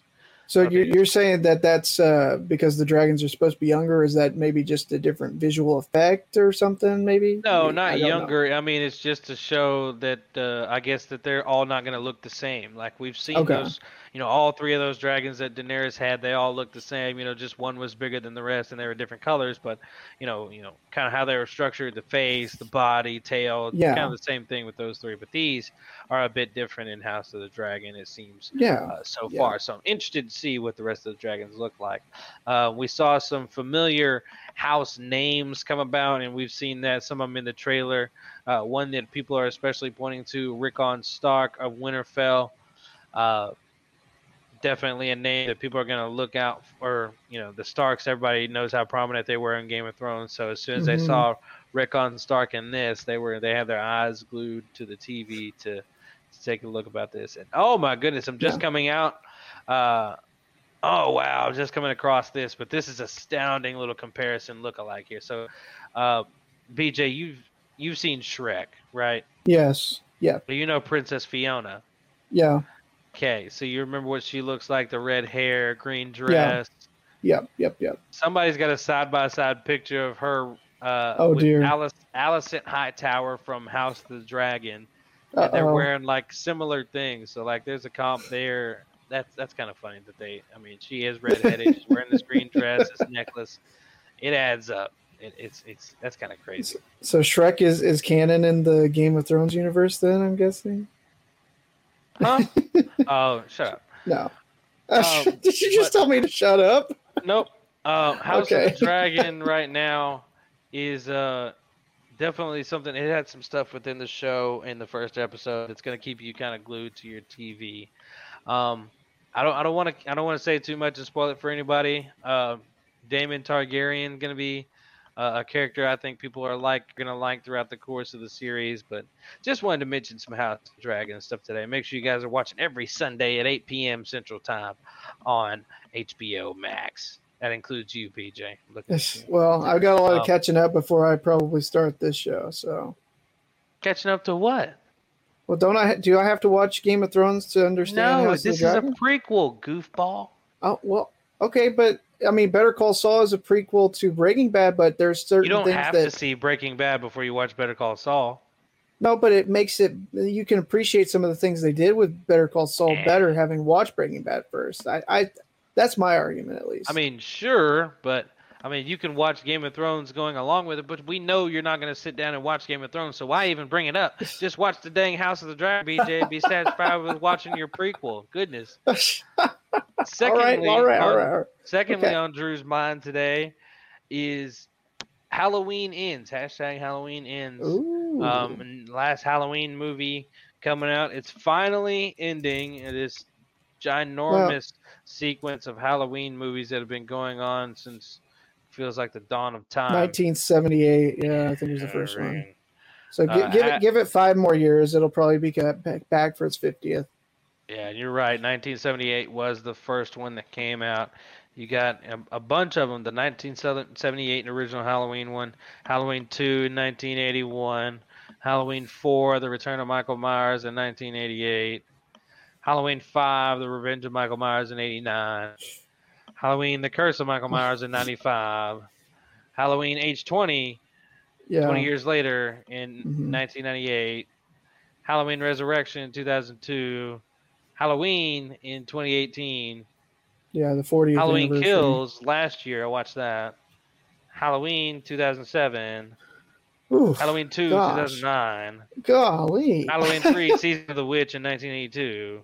So you're, you're saying that that's uh, because the dragons are supposed to be younger? Is that maybe just a different visual effect or something? Maybe No, I not don't know. younger. I mean, it's just to show that uh, I guess that they're all not going to look the same. Like we've seen Okay. those, you know, all three of those dragons that Daenerys had, they all looked the same. You know, just one was bigger than the rest, and they were different colors. But you know, you know, kind of how they were structured, the face, the body, tail, Yeah. kind of the same thing with those three. But these are a bit different in House of the Dragon. It seems Yeah, uh, so yeah. far. So I'm interested to see what the rest of the dragons look like. Uh, we saw some familiar house names come about, and we've seen that some of them in the trailer. Uh, one that people are especially pointing to, Rickon Stark of Winterfell. Uh, definitely a name that people are going to look out for. You know, the Starks. Everybody knows how prominent they were in Game of Thrones. So as soon as Mhm. they saw Rickon Stark in this, they were they had their eyes glued to the TV to, to take a look about this. And oh my goodness, I'm just Yeah. coming out. Uh, oh wow, I'm just coming across this, but this is astounding little comparison look alike here. So, uh, BJ, you've you've seen Shrek, right? Yes. Yeah. But you know Princess Fiona. Yeah. Okay, so you remember what she looks like, the red hair, green dress. Yep. Yep. Yep. Somebody's got a side by side picture of her uh Oh, with dear. Alice Alicent Hightower from House of the Dragon. And they're wearing like similar things. So like there's a comp there. That's that's kind of funny that they I mean she is redheaded, she's wearing this green dress, this necklace. It adds up. it, it's it's that's kind of crazy. So Shrek is is canon in the Game of Thrones universe. Then I'm guessing. Huh? oh, shut up. No. Um, Did you just tell me to shut up? Nope. Uh, House of the Dragon right now is uh, definitely something. It had some stuff within the show in the first episode that's going to keep you kind of glued to your TV. Um, I don't. I don't want to. I don't want to say too much and spoil it for anybody. Uh, Daemon Targaryen going to be uh, a character I think people are like going to like throughout the course of the series. But just wanted to mention some House of Dragon stuff today. Make sure you guys are watching every Sunday at 8 p.m. Central Time on HBO Max. That includes you, BJ. Look at you. Well, I've got a lot of Um, catching up before I probably start this show. So, Catching up to what? well, don't I? Do I have to watch Game of Thrones to understand? No, House of the this is a prequel, goofball. Oh well, okay, but I mean, Better Call Saul is a prequel to Breaking Bad, but there's certain things that. You don't things have that to see Breaking Bad before you watch Better Call Saul. no, but it makes it you can appreciate some of the things they did with Better Call Saul better having watched Breaking Bad first. I, I that's my argument at least. I mean, sure, but I mean, you can watch Game of Thrones going along with it, but we know you're not going to sit down and watch Game of Thrones, so why even bring it up? Just watch the dang House of the Dragon, BJ. Be satisfied with watching your prequel. Goodness. Secondly, all right, all right, all right. Secondly, Okay. on Drew's mind today is Halloween ends. Hashtag Halloween ends. Ooh. Um, last Halloween movie coming out. It's finally ending this ginormous sequence of Halloween movies that have been going on since feels like the dawn of time. 1978. Yeah, I think it was the first one. So Uh, give I- it give it five more years. It'll probably be back, back for its 50th. Yeah, you're right. 1978 was the first one that came out. You got a, a bunch of them. The 1978 original Halloween one, Halloween 2 in 1981, Halloween 4, The Return of Michael Myers in 1988, Halloween 5, The Revenge of Michael Myers in 89, Halloween The Curse of Michael Myers in 95, Halloween H20 Yeah. 20 years later in Mhm. 1998, Halloween Resurrection in 2002, Halloween in 2018, Yeah, the 40th Halloween. Kills last year. I watched that. Halloween 2007, Oof, Halloween 2 gosh. 2009, Golly. Halloween 3 Season of the Witch in 1982,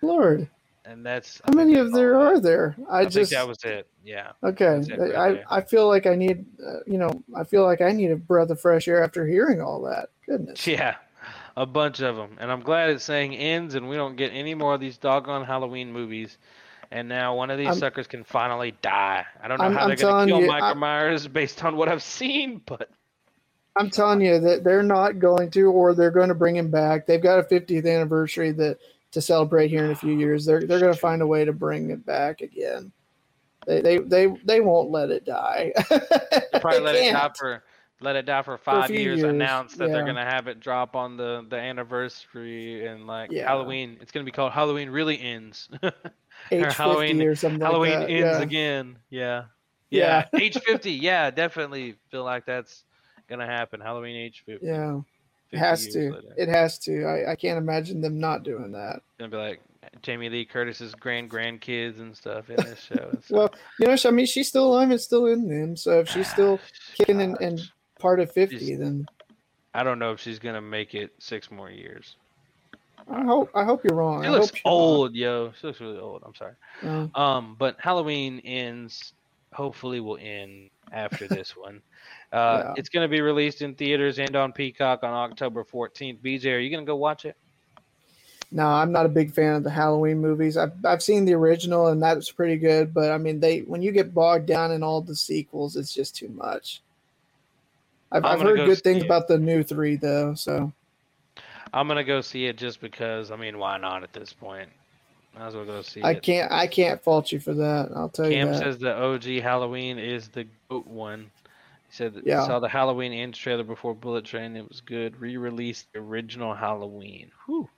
Lord. And that's How many of there are there? I, I, just think that was it. Yeah. Okay, it right I, there. I feel like I need, uh, you know, I feel like I need a breath of fresh air after hearing all that. Goodness. Yeah, a bunch of them, and I'm glad it's saying ends, and we don't get any more of these doggone Halloween movies. And now one of these I'm- suckers can finally die. I don't know I'm- how they're going to kill you, Michael I- Myers based on what I've seen, but I'm telling you that they're not going to, or they're going to bring him back. They've got a 50th anniversary that to celebrate here in a few years. They're they're going to find a way to bring it back again. They they they, they won't let it die. probably let it die for let it die for five few years. years, Announce that they're going to have it drop on the the anniversary and like Yeah. Halloween. It's going to be called Halloween really ends. Or Halloween or something Halloween that, ends yeah. again. Yeah. Yeah. Yeah. age 50. Yeah, definitely feel like that's going to happen. Halloween age 50. Yeah, it 50 has to. later. It has to. I, I can't imagine them not doing that. gonna be like Jamie Lee Curtis's grand grandkids and stuff in this show. stuff. Well, you know, I mean, she's still alive and still in them. So if she's still kicking and, and part of 50, then I don't know if she's gonna make it six more years. I hope I hope you're wrong. She I looks you're wrong. old, yo. She looks really old. I'm sorry. Oh. Um, but Halloween ends. Hopefully, will end after this one. Uh, Yeah. It's gonna be released in theaters and on Peacock on October 14th. BJ, are you gonna go watch it? No, I'm not a big fan of the Halloween movies. I've I've seen the original and that's pretty good, but I mean, they when you get bogged down in all the sequels, it's just too much. I've, I've heard go good things it. about the new three though. So I'm gonna go see it just because. I mean, why not at this point? Might as well go see I it. can't I can't fault you for that. I'll tell Cam you that. says the OG Halloween is the goat one. Said that Yeah. saw the Halloween ends trailer before Bullet Train. It was good. Re-released the original Halloween. Whew.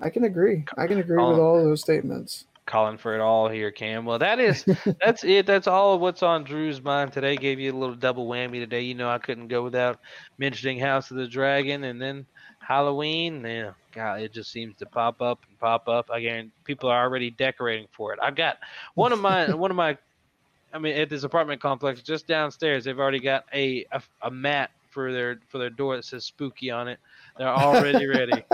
I can agree. I can agree with all of those statements. Calling for it all here, Cam. Well, that is that's it. That's all of what's on Drew's mind today. Gave you a little double whammy today. You know I couldn't go without mentioning House of the Dragon and then Halloween. Yeah, God, it just seems to pop up and pop up again. People are already decorating for it. I've got one of my one of my I mean, at this apartment complex, just downstairs, they've already got a a, a mat for their for their door that says spooky on it. They're already ready.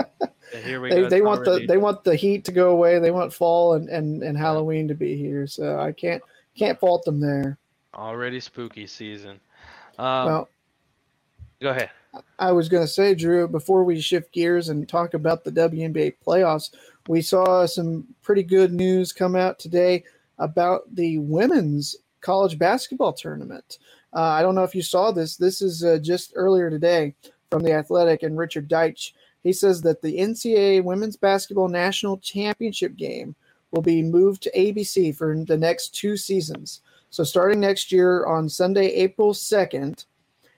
And here we They, go. they it's want the they want the heat to go away. They want fall and, and, and Halloween to be here. So I can't can't fault them there. already spooky season. Um, well, go ahead. I was going to say, Drew, before we shift gears and talk about the WNBA playoffs, we saw some pretty good news come out today about the women's college basketball tournament. Uh, I don't know if you saw this. This is uh, just earlier today from the Athletic and Richard Deitsch. He says that the NCAA Women's Basketball National Championship game will be moved to ABC for the next two seasons. So, starting next year on Sunday, April 2nd,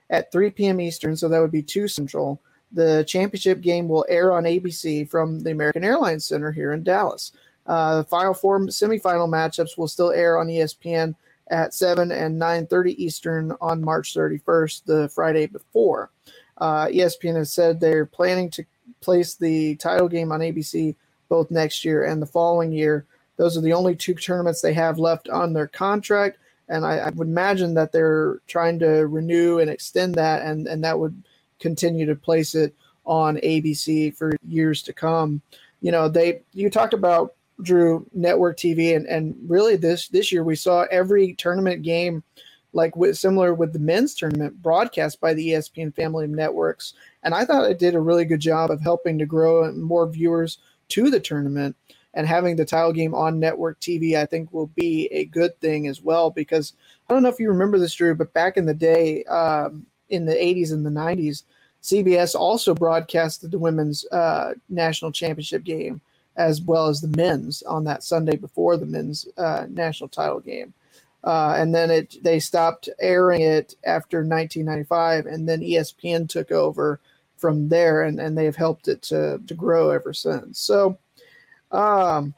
at 3 p.m. Eastern, so that would be 2 Central. The championship game will air on ABC from the American Airlines Center here in Dallas. Uh, the final four semifinal matchups will still air on ESPN at 7 and 9:30 Eastern on March 31st, the Friday before. Uh, ESPN has said they're planning to place the title game on ABC both next year and the following year. Those are the only two tournaments they have left on their contract and I, I would imagine that they're trying to renew and extend that, and and that would continue to place it on ABC for years to come. You know, they you talked about Drew network TV, and and really this this year we saw every tournament game like with similar with the men's tournament broadcast by the ESPN family of networks, and I thought it did a really good job of helping to grow more viewers to the tournament and having the title game on network TV, I think will be a good thing as well. Because I don't know if you remember this, Drew, but back in the day, um, in the 80s and the 90s, CBS also broadcasted the women's uh, national championship game as well as the men's on that Sunday before the men's uh, national title game. Uh, and then it they stopped airing it after 1995, and then ESPN took over from there, and, and they've helped it to, to grow ever since. So, um,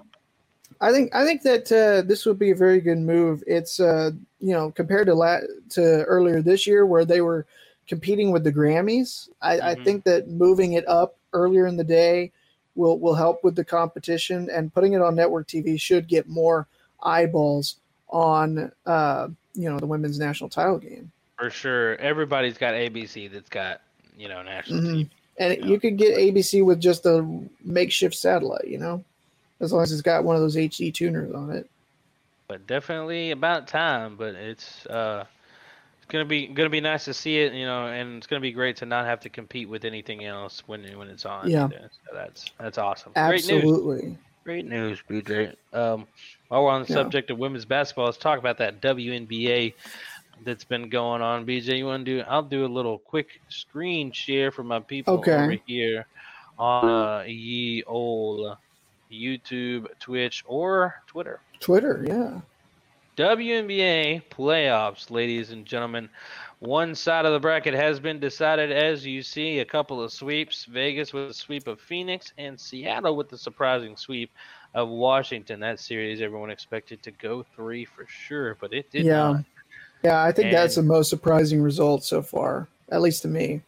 I think I think that uh, this would be a very good move. It's uh, you know compared to la- to earlier this year where they were competing with the Grammys. I, I think that moving it up earlier in the day will will help with the competition, and putting it on network TV should get more eyeballs on uh, you know the women's national title game. For sure, everybody's got ABC that's got you know national Mhm. TV. And you could get ABC with just a makeshift satellite, you know, as long as it's got one of those HD tuners on it. but definitely about time. But it's uh, gonna be gonna be nice to see it, you know, and it's gonna be great to not have to compete with anything else when when it's on. Yeah. So that's that's awesome. Great news. Absolutely. Great news, BJ. Um, while we're on the Yeah. subject of women's basketball, let's talk about that WNBA that's been going on. BJ, you want to do? I'll do a little quick screen share for my people Okay. over here on uh, ye old YouTube, Twitch, or Twitter. Twitter, yeah. WNBA playoffs, ladies and gentlemen. One side of the bracket has been decided, as you see, a couple of sweeps. Vegas with a sweep of Phoenix, and Seattle with the surprising sweep of Washington. That series, everyone expected to go three for sure, but it did yeah. not. Yeah, I think that's the most surprising result so far, at least to me.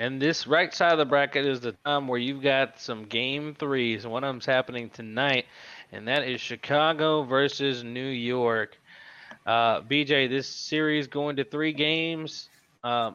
And this right side of the bracket is the time where you've got some game threes. One of them's happening tonight, and that is Chicago versus New York. Uh, BJ, this series going to three games. Uh,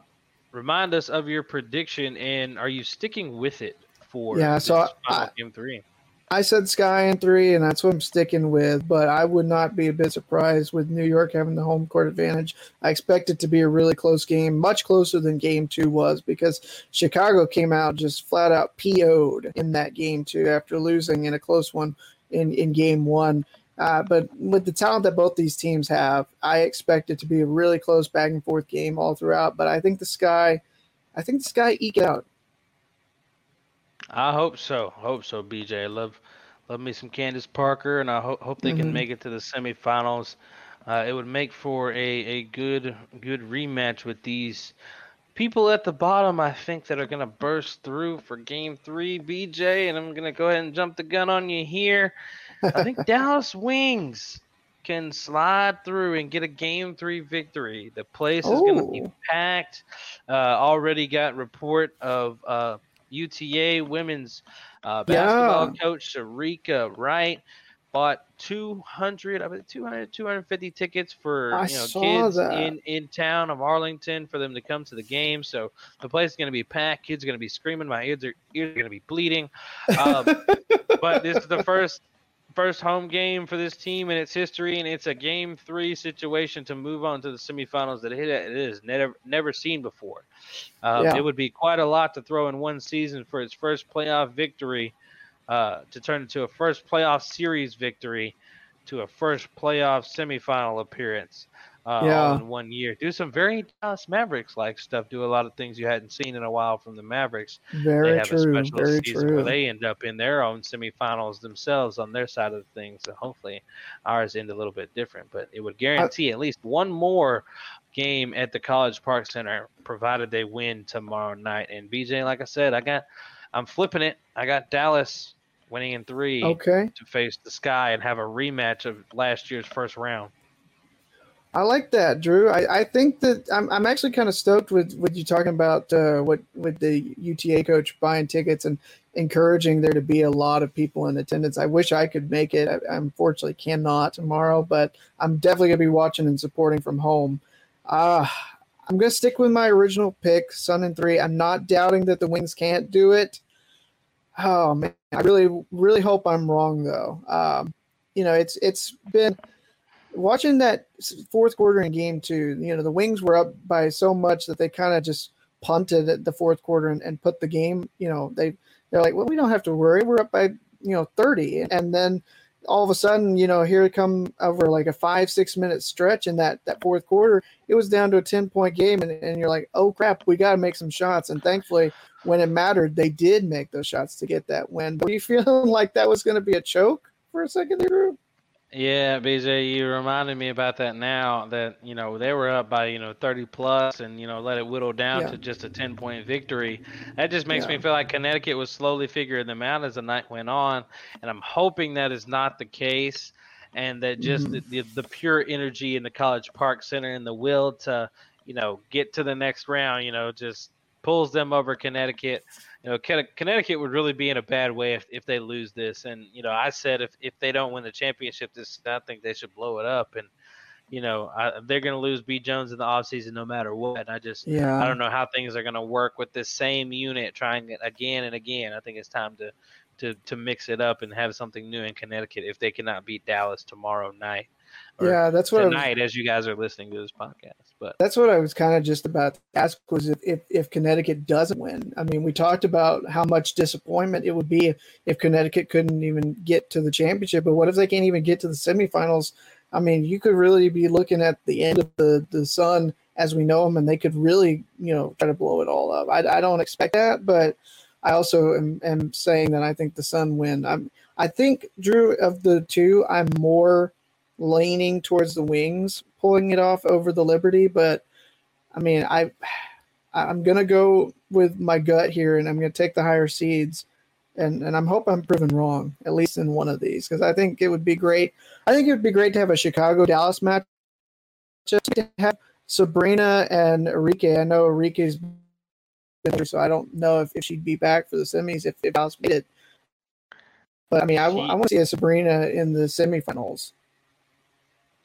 remind us of your prediction, and are you sticking with it for Yeah, so I- game three? I said Sky in three, and that's what I'm sticking with. But I would not be a bit surprised with New York having the home court advantage. I expect it to be a really close game, much closer than game two was, because Chicago came out just flat out PO'd in that game two after losing in a close one in, in game one. Uh, but with the talent that both these teams have, I expect it to be a really close back and forth game all throughout. But I think the Sky, I think the Sky eke out. I hope so. Hope so, BJ. I love love me some Candace Parker, and I ho- hope they can Mhm. make it to the semifinals. Uh, it would make for a, a good good rematch with these people at the bottom. I think that are gonna burst through for Game Three, BJ, and I'm gonna go ahead and jump the gun on you here. I think Dallas Wings can slide through and get a Game Three victory. The place is gonna be Oh. packed. Uh, already got report of uh, UTA women's uh, basketball Yeah. coach Shereka Wright bought 200, I mean 200, 250 tickets for I you know kids that. in in town of Arlington for them to come to the game. So the place is going to be packed. Kids are going to be screaming. My ears are ears are going to be bleeding. Um, but this is the first first home game for this team in its history, and it's a game three situation to move on to the semifinals that it, it is never never seen before. Um, Yeah. It would be quite a lot to throw in one season for its first playoff victory uh, to turn into a first playoff series victory to a first playoff semifinal appearance uh, Yeah. in one year. Do some very Dallas Mavericks like stuff. Do a lot of things you hadn't seen in a while from the Mavericks. Very they have true, a special very season true. where they end up in their own semifinals themselves on their side of things. So hopefully ours end a little bit different, but it would guarantee at least one more game at the College Park Center, provided they win tomorrow night. And BJ, like I said, I got, I'm flipping it. I got Dallas winning in three Okay. to face the Sky and have a rematch of last year's first round. I like that, Drew. I, I think that I'm, I'm actually kind of stoked with, with you talking about uh, what with the UTA coach buying tickets and encouraging there to be a lot of people in attendance. I wish I could make it. I, I unfortunately cannot tomorrow, but I'm definitely gonna be watching and supporting from home. Uh, I'm gonna stick with my original pick, Sun and three. I'm not doubting that the Wings can't do it. Oh man, I really really hope I'm wrong though. Um, you know, it's it's been watching that fourth quarter in game two, you know, the Wings were up by so much that they kind of just punted at the fourth quarter and, and put the game, you know, they, they're like, well, we don't have to worry. We're up by, you know, 30. And then all of a sudden, you know, here come over like a five, six minute stretch in that, that fourth quarter, it was down to a 10 point game. And, and you're like, oh crap, we got to make some shots. And thankfully, when it mattered, they did make those shots to get that win. Were you feeling like that was going to be a choke for a second there, Drew? Yeah, BJ, you reminded me about that now that, you know, they were up by, you know, 30 plus and, you know, let it whittle down Yeah. to just a 10 point victory. That just makes Yeah. me feel like Connecticut was slowly figuring them out as the night went on. And I'm hoping that is not the case and that just Mhm. the, the, the pure energy in the College Park Center and the will to, you know, get to the next round, you know, just pulls them over Connecticut. You know, Connecticut would really be in a bad way if, if they lose this. And you know, I said if, if they don't win the championship, this I think they should blow it up. And you know, I, they're going to lose B Jones in the offseason no matter what. And I just Yeah. I don't know how things are going to work with this same unit trying it again and again. I think it's time to to to mix it up and have something new in Connecticut if they cannot beat Dallas tomorrow night. Yeah, that's what I was- tonight as you guys are listening to this podcast. But That's what I was kind of just about to ask was if, if, if Connecticut doesn't win. I mean, we talked about how much disappointment it would be if, if Connecticut couldn't even get to the championship, but what if they can't even get to the semifinals? I mean, you could really be looking at the end of the, the sun as we know them, and they could really, you know, try to blow it all up. I, I don't expect that, but I also am, am saying that I think the Sun win. I'm, I think Drew of the two, I'm more leaning towards the Wings pulling it off over the Liberty, but I mean, I I'm gonna go with my gut here, and I'm gonna take the higher seeds, and and I'm hope I'm proven wrong at least in one of these because I think it would be great. I think it would be great to have a Chicago Dallas match, just to have Sabrina and Arike. I know Arike's been so I don't know if, if she'd be back for the semis if, if Dallas made it. But I mean, I, want to see a Sabrina in the semifinals.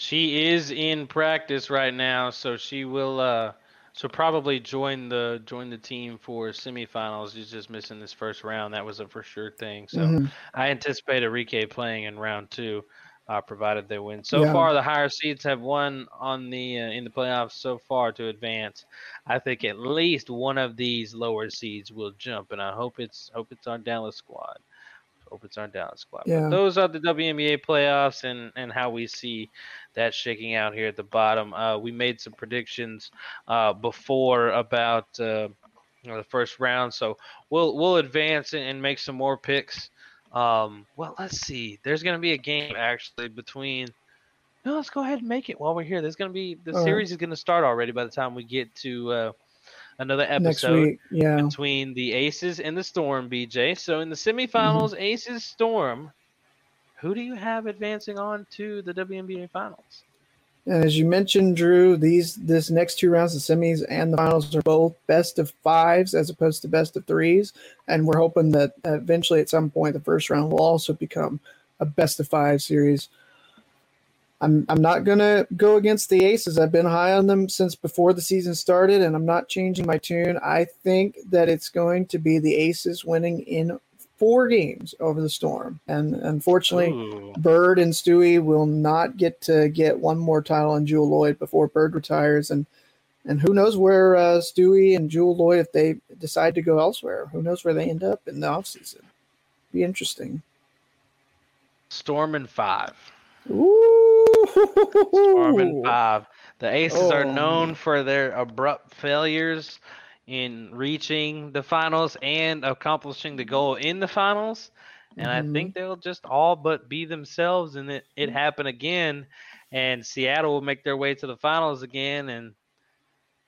She is in practice right now, so she will uh she'll probably join the join the team for semifinals. She's just missing this first round. That was a for sure thing. So Mhm. I anticipate Arike playing in round two, uh, provided they win. So Yeah. far, the higher seeds have won on the uh, in the playoffs so far to advance. I think at least one of these lower seeds will jump, and I hope it's hope it's our Dallas squad. Hope it's our Dallas squad. Yeah. But those are the WNBA playoffs and and how we see that shaking out here at the bottom. Uh, we made some predictions uh, before about uh, you know, the first round, so we'll we'll advance and- and make some more picks. Um, well, let's see. There's going to be a game actually between. No, let's go ahead and make it while we're here. There's going to be the All right. series is going to start already by the time we get to uh, another episode week, yeah. between the Aces and the Storm, BJ. So in the semifinals, Mm-hmm. Aces Storm. Who do you have advancing on to the WNBA Finals? And as you mentioned, Drew, these this next two rounds, the semis and the finals, are both best of fives as opposed to best of threes. And we're hoping that eventually, at some point, the first round will also become a best of five series. I'm I'm not gonna go against the Aces. I've been high on them since before the season started, and I'm not changing my tune. I think that it's going to be the Aces winning in four games over the Storm, and unfortunately, Ooh. Bird and Stewie will not get to get one more title on Jewell Loyd before Bird retires, and and who knows where uh, Stewie and Jewell Loyd if they decide to go elsewhere. Who knows where they end up in the offseason. Be interesting. Storm and five. Ooh. Five. The Aces are Oh. known for their abrupt failures in reaching the finals and accomplishing the goal in the finals. And I Mhm. think they'll just all but be themselves and it, it happen again. And Seattle will make their way to the finals again. And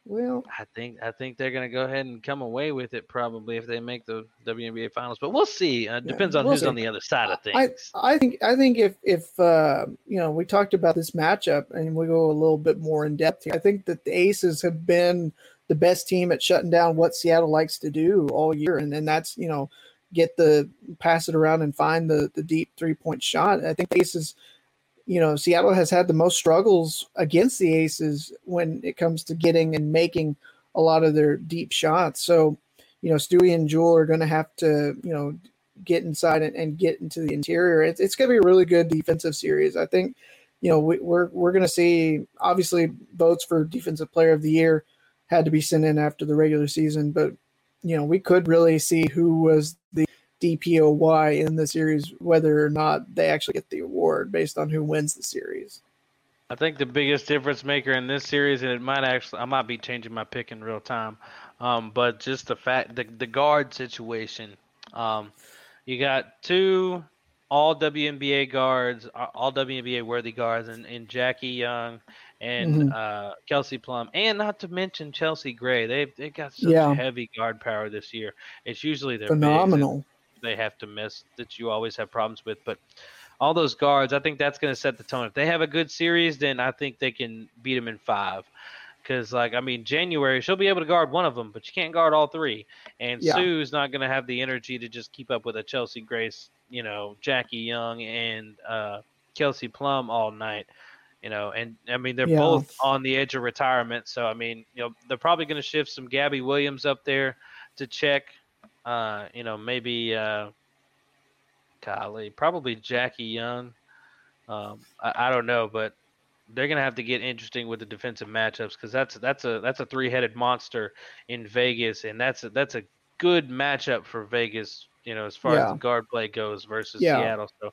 Well, I think I think they're gonna go ahead and come away with it probably if they make the WNBA finals. But we'll see. Uh, depends on we'll who's see. on the other side of I, things. I think I think if if uh, you know we talked about this matchup and we go a little bit more in depth here, I think that the Aces have been the best team at shutting down what Seattle likes to do all year, and then that's you know get the pass it around and find the the deep three point shot. I think the Aces, you know, Seattle has had the most struggles against the Aces when it comes to getting and making a lot of their deep shots. So you know, Stewie and Jewell are going to have to you know get inside and, and get into the interior. It's, it's going to be a really good defensive series. I think, you know, we, we're we're going to see obviously votes for defensive player of the year had to be sent in after the regular season, but you know, we could really see who was the DPOY in the series, whether or not they actually get the award based on who wins the series. I think the biggest difference maker in this series, and it might actually, I might be changing my pick in real time, um, but just the fact, the, the guard situation. Um, you got two all WNBA guards, all WNBA worthy guards, and, and Jackie Young and Mhm. uh, Kelsey Plum, and not to mention Chelsea Gray. They they got such Yeah. heavy guard power this year. It's usually their Phenomenal. They have to miss that you always have problems with. But all those guards, I think that's going to set the tone. If they have a good series, then I think they can beat them in five. Because, like, I mean, January, she'll be able to guard one of them, but you can't guard all three. And Yeah. Sue's not going to have the energy to just keep up with a Chelsea Grace, you know, Jackie Young and uh, Kelsey Plum all night. You know, and I mean, they're Yeah. both on the edge of retirement. So, I mean, you know, they're probably going to shift some Gabby Williams up there to check. Uh, you know, maybe uh, golly, probably Jackie Young. Um, I, I don't know, but they're gonna have to get interesting with the defensive matchups because that's that's a that's a three-headed monster in Vegas, and that's a, that's a good matchup for Vegas. You know, as far Yeah. as the guard play goes versus Yeah. Seattle. So,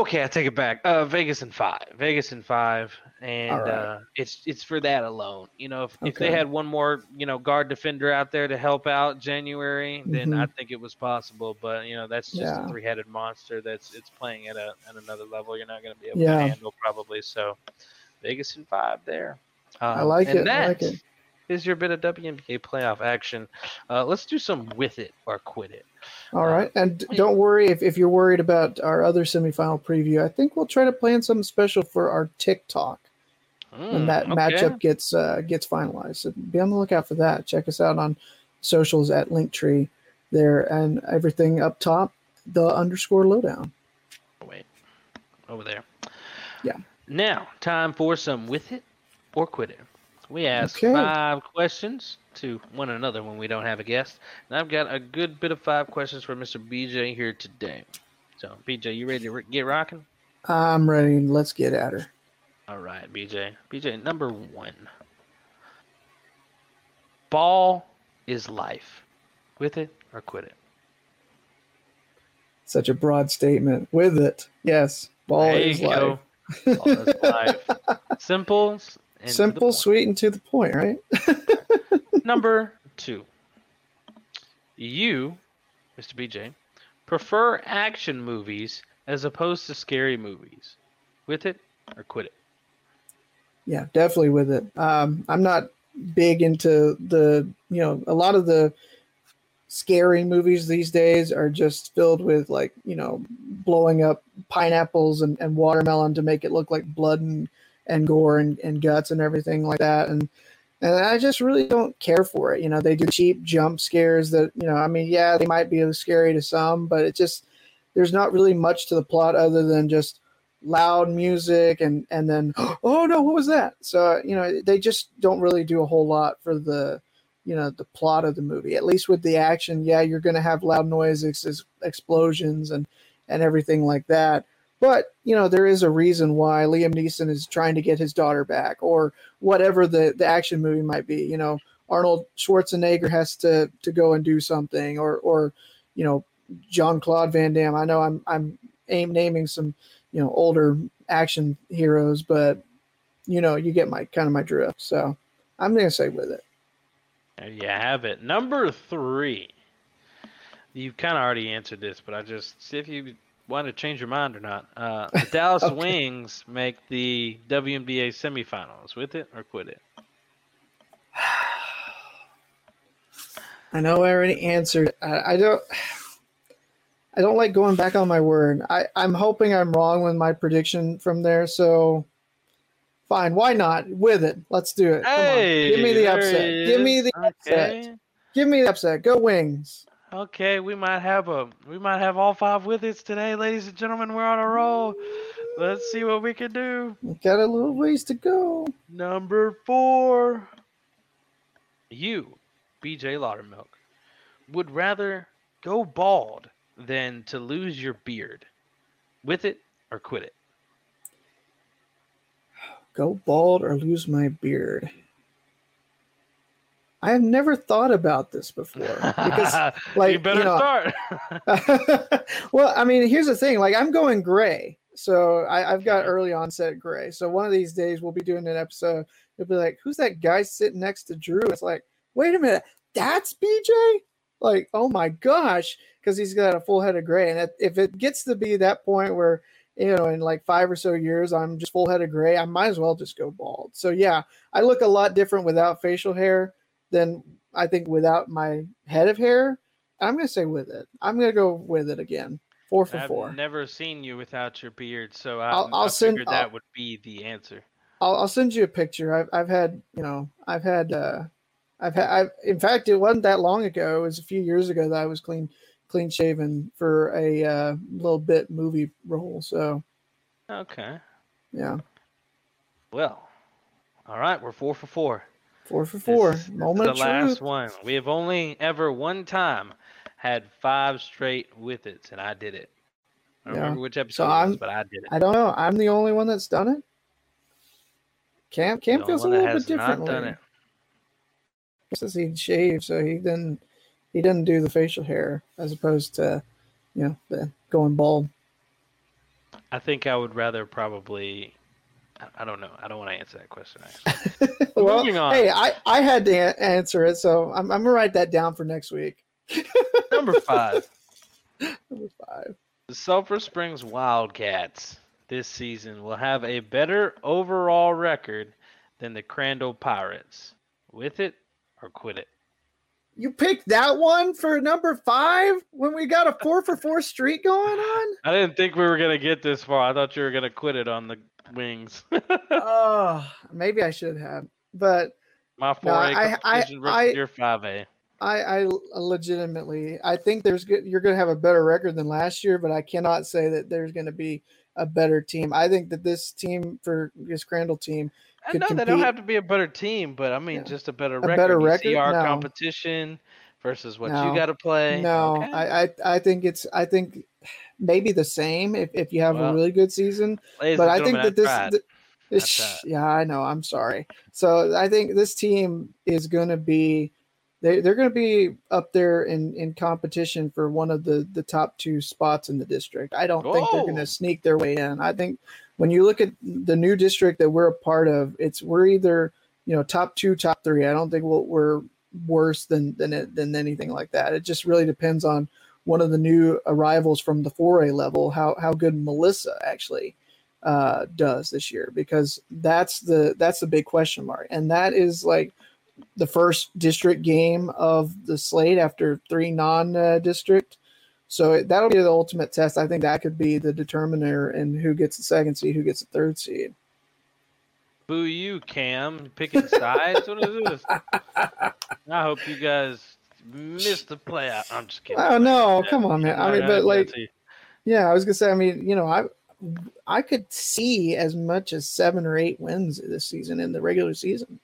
okay, I take it back. Uh, Vegas in five. Vegas in five, and right. uh, it's it's for that alone. You know, if, if they had one more, you know, guard defender out there to help out January, then Mhm. I think it was possible. But you know, that's just Yeah. a three-headed monster. That's it's playing at a at another level. You're not going to be able Yeah. to handle probably. So, Vegas in five there. I Um, like and it. I like it. Is your bit of WNBA playoff action. Uh, let's do some with it or quit it. All right. And don't worry if, if you're worried about our other semifinal preview. I think we'll try to plan something special for our TikTok when Mm, that okay. matchup gets uh, gets finalized. So be on the lookout for that. Check us out on socials at Linktree there and everything up top, the underscore lowdown. Wait, over there. Yeah. Now, time for some with it or quit it. We ask Okay. five questions to one another when we don't have a guest. And I've got a good bit of five questions for Mr. BJ here today. So, BJ, you ready to get rocking? I'm ready. Let's get at her. All right, BJ. BJ, number one. Ball is life. With it or quit it? Such a broad statement. With it, yes. Ball There is you life. go. Ball is life. Simple. And Simple, sweet, and to the point, right? Number two. You, Mr. BJ, prefer action movies as opposed to scary movies. With it or quit it? Yeah, definitely with it. Um, I'm not big into the, you know, a lot of the scary movies these days are just filled with like, you know, blowing up pineapples and, and watermelon to make it look like blood and, and gore and, and guts and everything like that. And and I just really don't care for it. You know, they do cheap jump scares that, you know, I mean, yeah, they might be scary to some, but it just there's not really much to the plot other than just loud music and and then oh no what was that so you know they just don't really do a whole lot for the you know the plot of the movie at least with the action yeah you're going to have loud noises explosions and and everything like that but you know there is a reason why liam neeson is trying to get his daughter back or whatever the the action movie might be you know arnold schwarzenegger has to to go and do something or or you know Jean Claude Van Damme. I know I'm I'm aim naming some you know older action heroes, but you know you get my kind of my drift. So I'm gonna say with it. There you have it. Number three. You've kind of already answered this, but I just if you want to change your mind or not. Uh, the Dallas okay. Wings make the WNBA semifinals. With it or quit it? I know I already answered. I, I don't. I don't like going back on my word. I, I'm hoping I'm wrong with my prediction from there. So fine, why not? With it. Let's do it. Hey, Give me the upset. Give me the okay. upset. Give me the upset. Go wings. Okay, we might have a we might have all five with us today, ladies and gentlemen. We're on a roll. Let's see what we can do. We got a little ways to go. Number four. You, BJ Laudermilk, would rather go bald than to lose your beard. With it or quit it? Go bald or lose my beard. I have never thought about this before because, like, you better you know, start. well, I mean, here's the thing: like, I'm going gray, so I, have got early onset gray. So one of these days, we'll be doing an episode. It'll be like, "Who's that guy sitting next to Drew?" It's like, wait a minute, that's BJ. Like, oh my gosh, because he's got a full head of gray. And if it gets to be that point where, you know, in like five or so years, I'm just full head of gray, I might as well just go bald. So yeah, I look a lot different without facial hair than I think without my head of hair. I'm gonna say with it. I'm gonna go with it again. Four for I've four. never seen you without your beard, so I, I'll, I'll I send- figured that I'll- would be the answer. I'll, I'll send you a picture. I've I've had you know I've had uh I've had I've in fact it wasn't that long ago. It was a few years ago that I was clean clean shaven for a uh, little bit movie role. So Okay. yeah, Well, all right, we're four for four. Four for four. This is Moment the last one. We have only ever one time had five straight with it, and I did it. I don't Yeah. remember which episode So it was, but I did it. I don't know. I'm the only one that's done it. Cam Cam feels a little bit different. not done it. Says he shaved, so he didn't he didn't do the facial hair as opposed to you know the going bald. I think I would rather probably. I- I don't know. I don't want to answer that question. Well, Moving on. hey, I I had to a- answer it, so I'm I'm gonna write that down for next week. Number five. Number five. The Sulphur Springs Wildcats this season will have a better overall record than the Crandall Pirates. With it or quit it? You picked that one for number five when we got a four for four streak going on. I didn't think we were gonna get this far. I thought you were gonna quit it on the wings. oh, maybe I should have, but My No, four A I- I- versus I- your five A. I, I legitimately, I think there's good. You're going to have a better record than last year, but I cannot say that there's going to be a better team. I think that this team for this Crandall team I know they don't have to be a better team, but I mean just a better record. better You see record? our No. competition versus what No. you got to play. No, Okay. I, I I think it's I think maybe the same if, if you have Well, a really good season. But I think that this, th- this yeah, I know. I'm sorry. So I think this team is going to be they they're going to be up there in in competition for one of the the top two spots in the district. I don't think they're going to sneak their way in. I think when you look at the new district that we're a part of, it's we're either you know top two, top three. I don't think we'll, we're worse than than it, than anything like that. It just really depends on one of the new arrivals from the 4A level, how how good Melissa actually uh, does this year, because that's the that's the big question mark, and that is like the first district game of the slate after three non-district. So it- that'll be the ultimate test. I think that could be the determiner in who gets the second seed, who gets the third seed. Boo you, Cam. Picking sides? what is this? I hope you guys missed the playoff. I'm just kidding. Oh no, come on, man. I mean, but like. Yeah, I was gonna say. I mean, you know, I I could see as much as seven or eight wins this season in the regular season.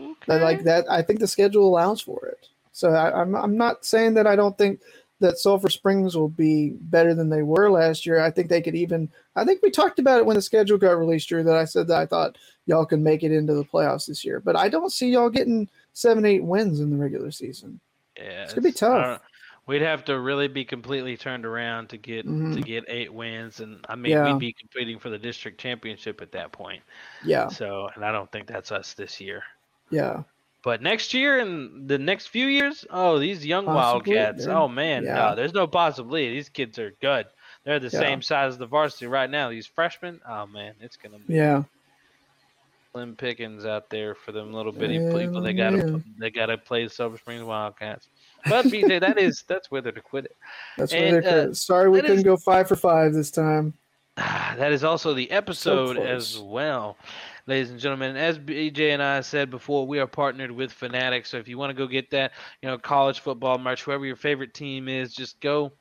Okay. Like that, I think the schedule allows for it. So I, I'm I'm not saying that I don't think that Sulphur Springs will be better than they were last year. I think they could even. I think we talked about it when the schedule got released. Drew, that I said that I thought y'all can make it into the playoffs this year, but I don't see y'all getting seven, eight wins in the regular season. Yeah, it's gonna be tough. We'd have to really be completely turned around to get mm-hmm. to get eight wins, and I mean yeah. we'd be competing for the district championship at that point. Yeah. So, and I don't think that's us this year. Yeah. But next year and the next few years, oh, these young Possibly, Wildcats, oh man, yeah. no, there's no possibility. These kids are good. They're the same size as the varsity right now. These freshmen, oh man, it's gonna be yeah. Slim pickings out there for them little bitty yeah, people. They gotta they gotta play the Sulphur Springs Wildcats. But BJ, that is that's whether to quit it. That's where they're uh, sorry we couldn't is, go five for five this time. That is also the episode so as well ladies and gentlemen. As BJ and I said before, we are partnered with Fanatics. So if you want to go get that, you know, college football merch, whoever your favorite team is, just go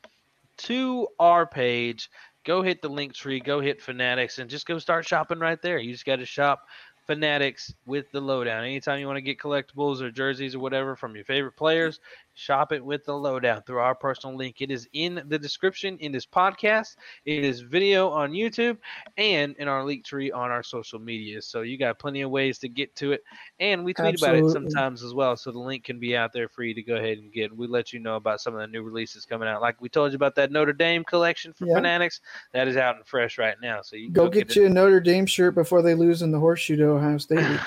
to our page. Go hit the link tree, go hit Fanatics, and just go start shopping right there. You just got to shop Fanatics with the lowdown. Anytime you want to get collectibles or jerseys or whatever from your favorite players, Shop it with the lowdown through our personal link. It is in the description in this podcast. It is video on YouTube and in our link tree on our social media. So you got plenty of ways to get to it. And we tweet Absolutely. about it sometimes as well. So the link can be out there for you to go ahead and get. We let you know about some of the new releases coming out. Like we told you about that Notre Dame collection for Fanatics. That is out and fresh right now. So you go, go, get, get you a Notre Dame shirt before they lose in the horseshoe to Ohio State.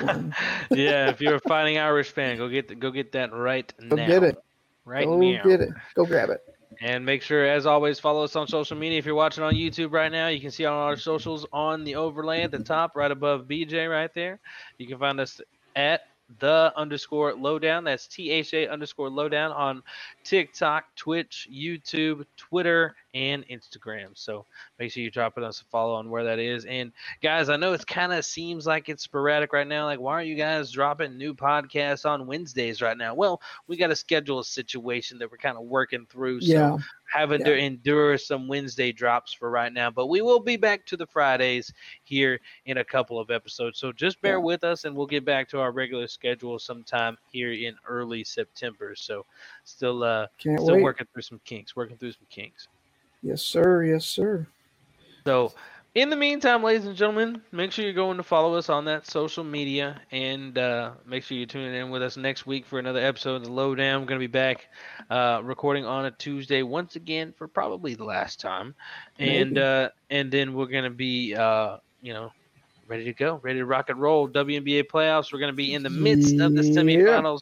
yeah, if you're a fighting Irish fan, go get the, go get that right go now. Get it. Right Go meow. get it. Go grab it. And make sure, as always, follow us on social media. If you're watching on YouTube right now, you can see all our socials on the overlay at the top, right above BJ, right there. You can find us at the underscore lowdown. That's T H A underscore lowdown on TikTok, Twitch, YouTube, Twitter, and Instagram. So make sure you drop us a follow on where that is. And guys, I know it kind of seems like it's sporadic right now. Like, why aren't you guys dropping new podcasts on Wednesdays right now? Well, we got a schedule situation that we're kind of working through. So yeah. having yeah. to endure some Wednesday drops for right now. But we will be back to the Fridays here in a couple of episodes. So just bear yeah. with us and we'll get back to our regular schedule sometime here in early September. So still uh Can't still wait. working through some kinks, working through some kinks. Yes, sir. Yes, sir. So, in the meantime, ladies and gentlemen, make sure you're going to follow us on that social media and uh, make sure you're tuning in with us next week for another episode of The Lowdown. We're going to be back uh, recording on a Tuesday once again for probably the last time. And uh, and then we're going to be, uh, you know, ready to go, ready to rock and roll. WNBA playoffs. We're going to be in the midst of the semifinals.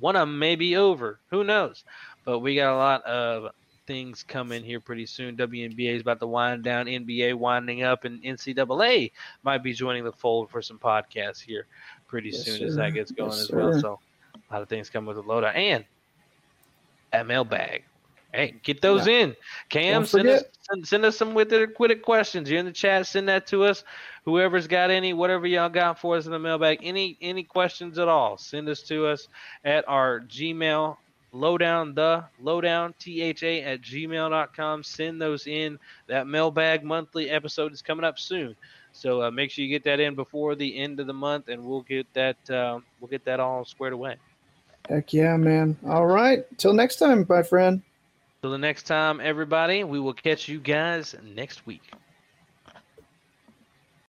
One of them may be over. Who knows? But we got a lot of things coming here pretty soon. WNBA is about to wind down, NBA winding up, and NCAA might be joining the fold for some podcasts here pretty yes, soon sir. as that gets going yes, as sir. well. So a lot of things coming with the lowdown and that mailbag. Hey, get those yeah. in. Cam, send us, send, send, us some with it, with questions. You're in the chat. Send that to us. Whoever's got any, whatever y'all got for us in the mailbag, any any questions at all, send us to us at our Gmail lowdown the lowdown tha at gmail.com send those in. That mailbag monthly episode is coming up soon. So uh, make sure you get that in before the end of the month and we'll get that uh, we'll get that all squared away. Heck yeah man. All right. Till next time my friend. Till the next time everybody we will catch you guys next week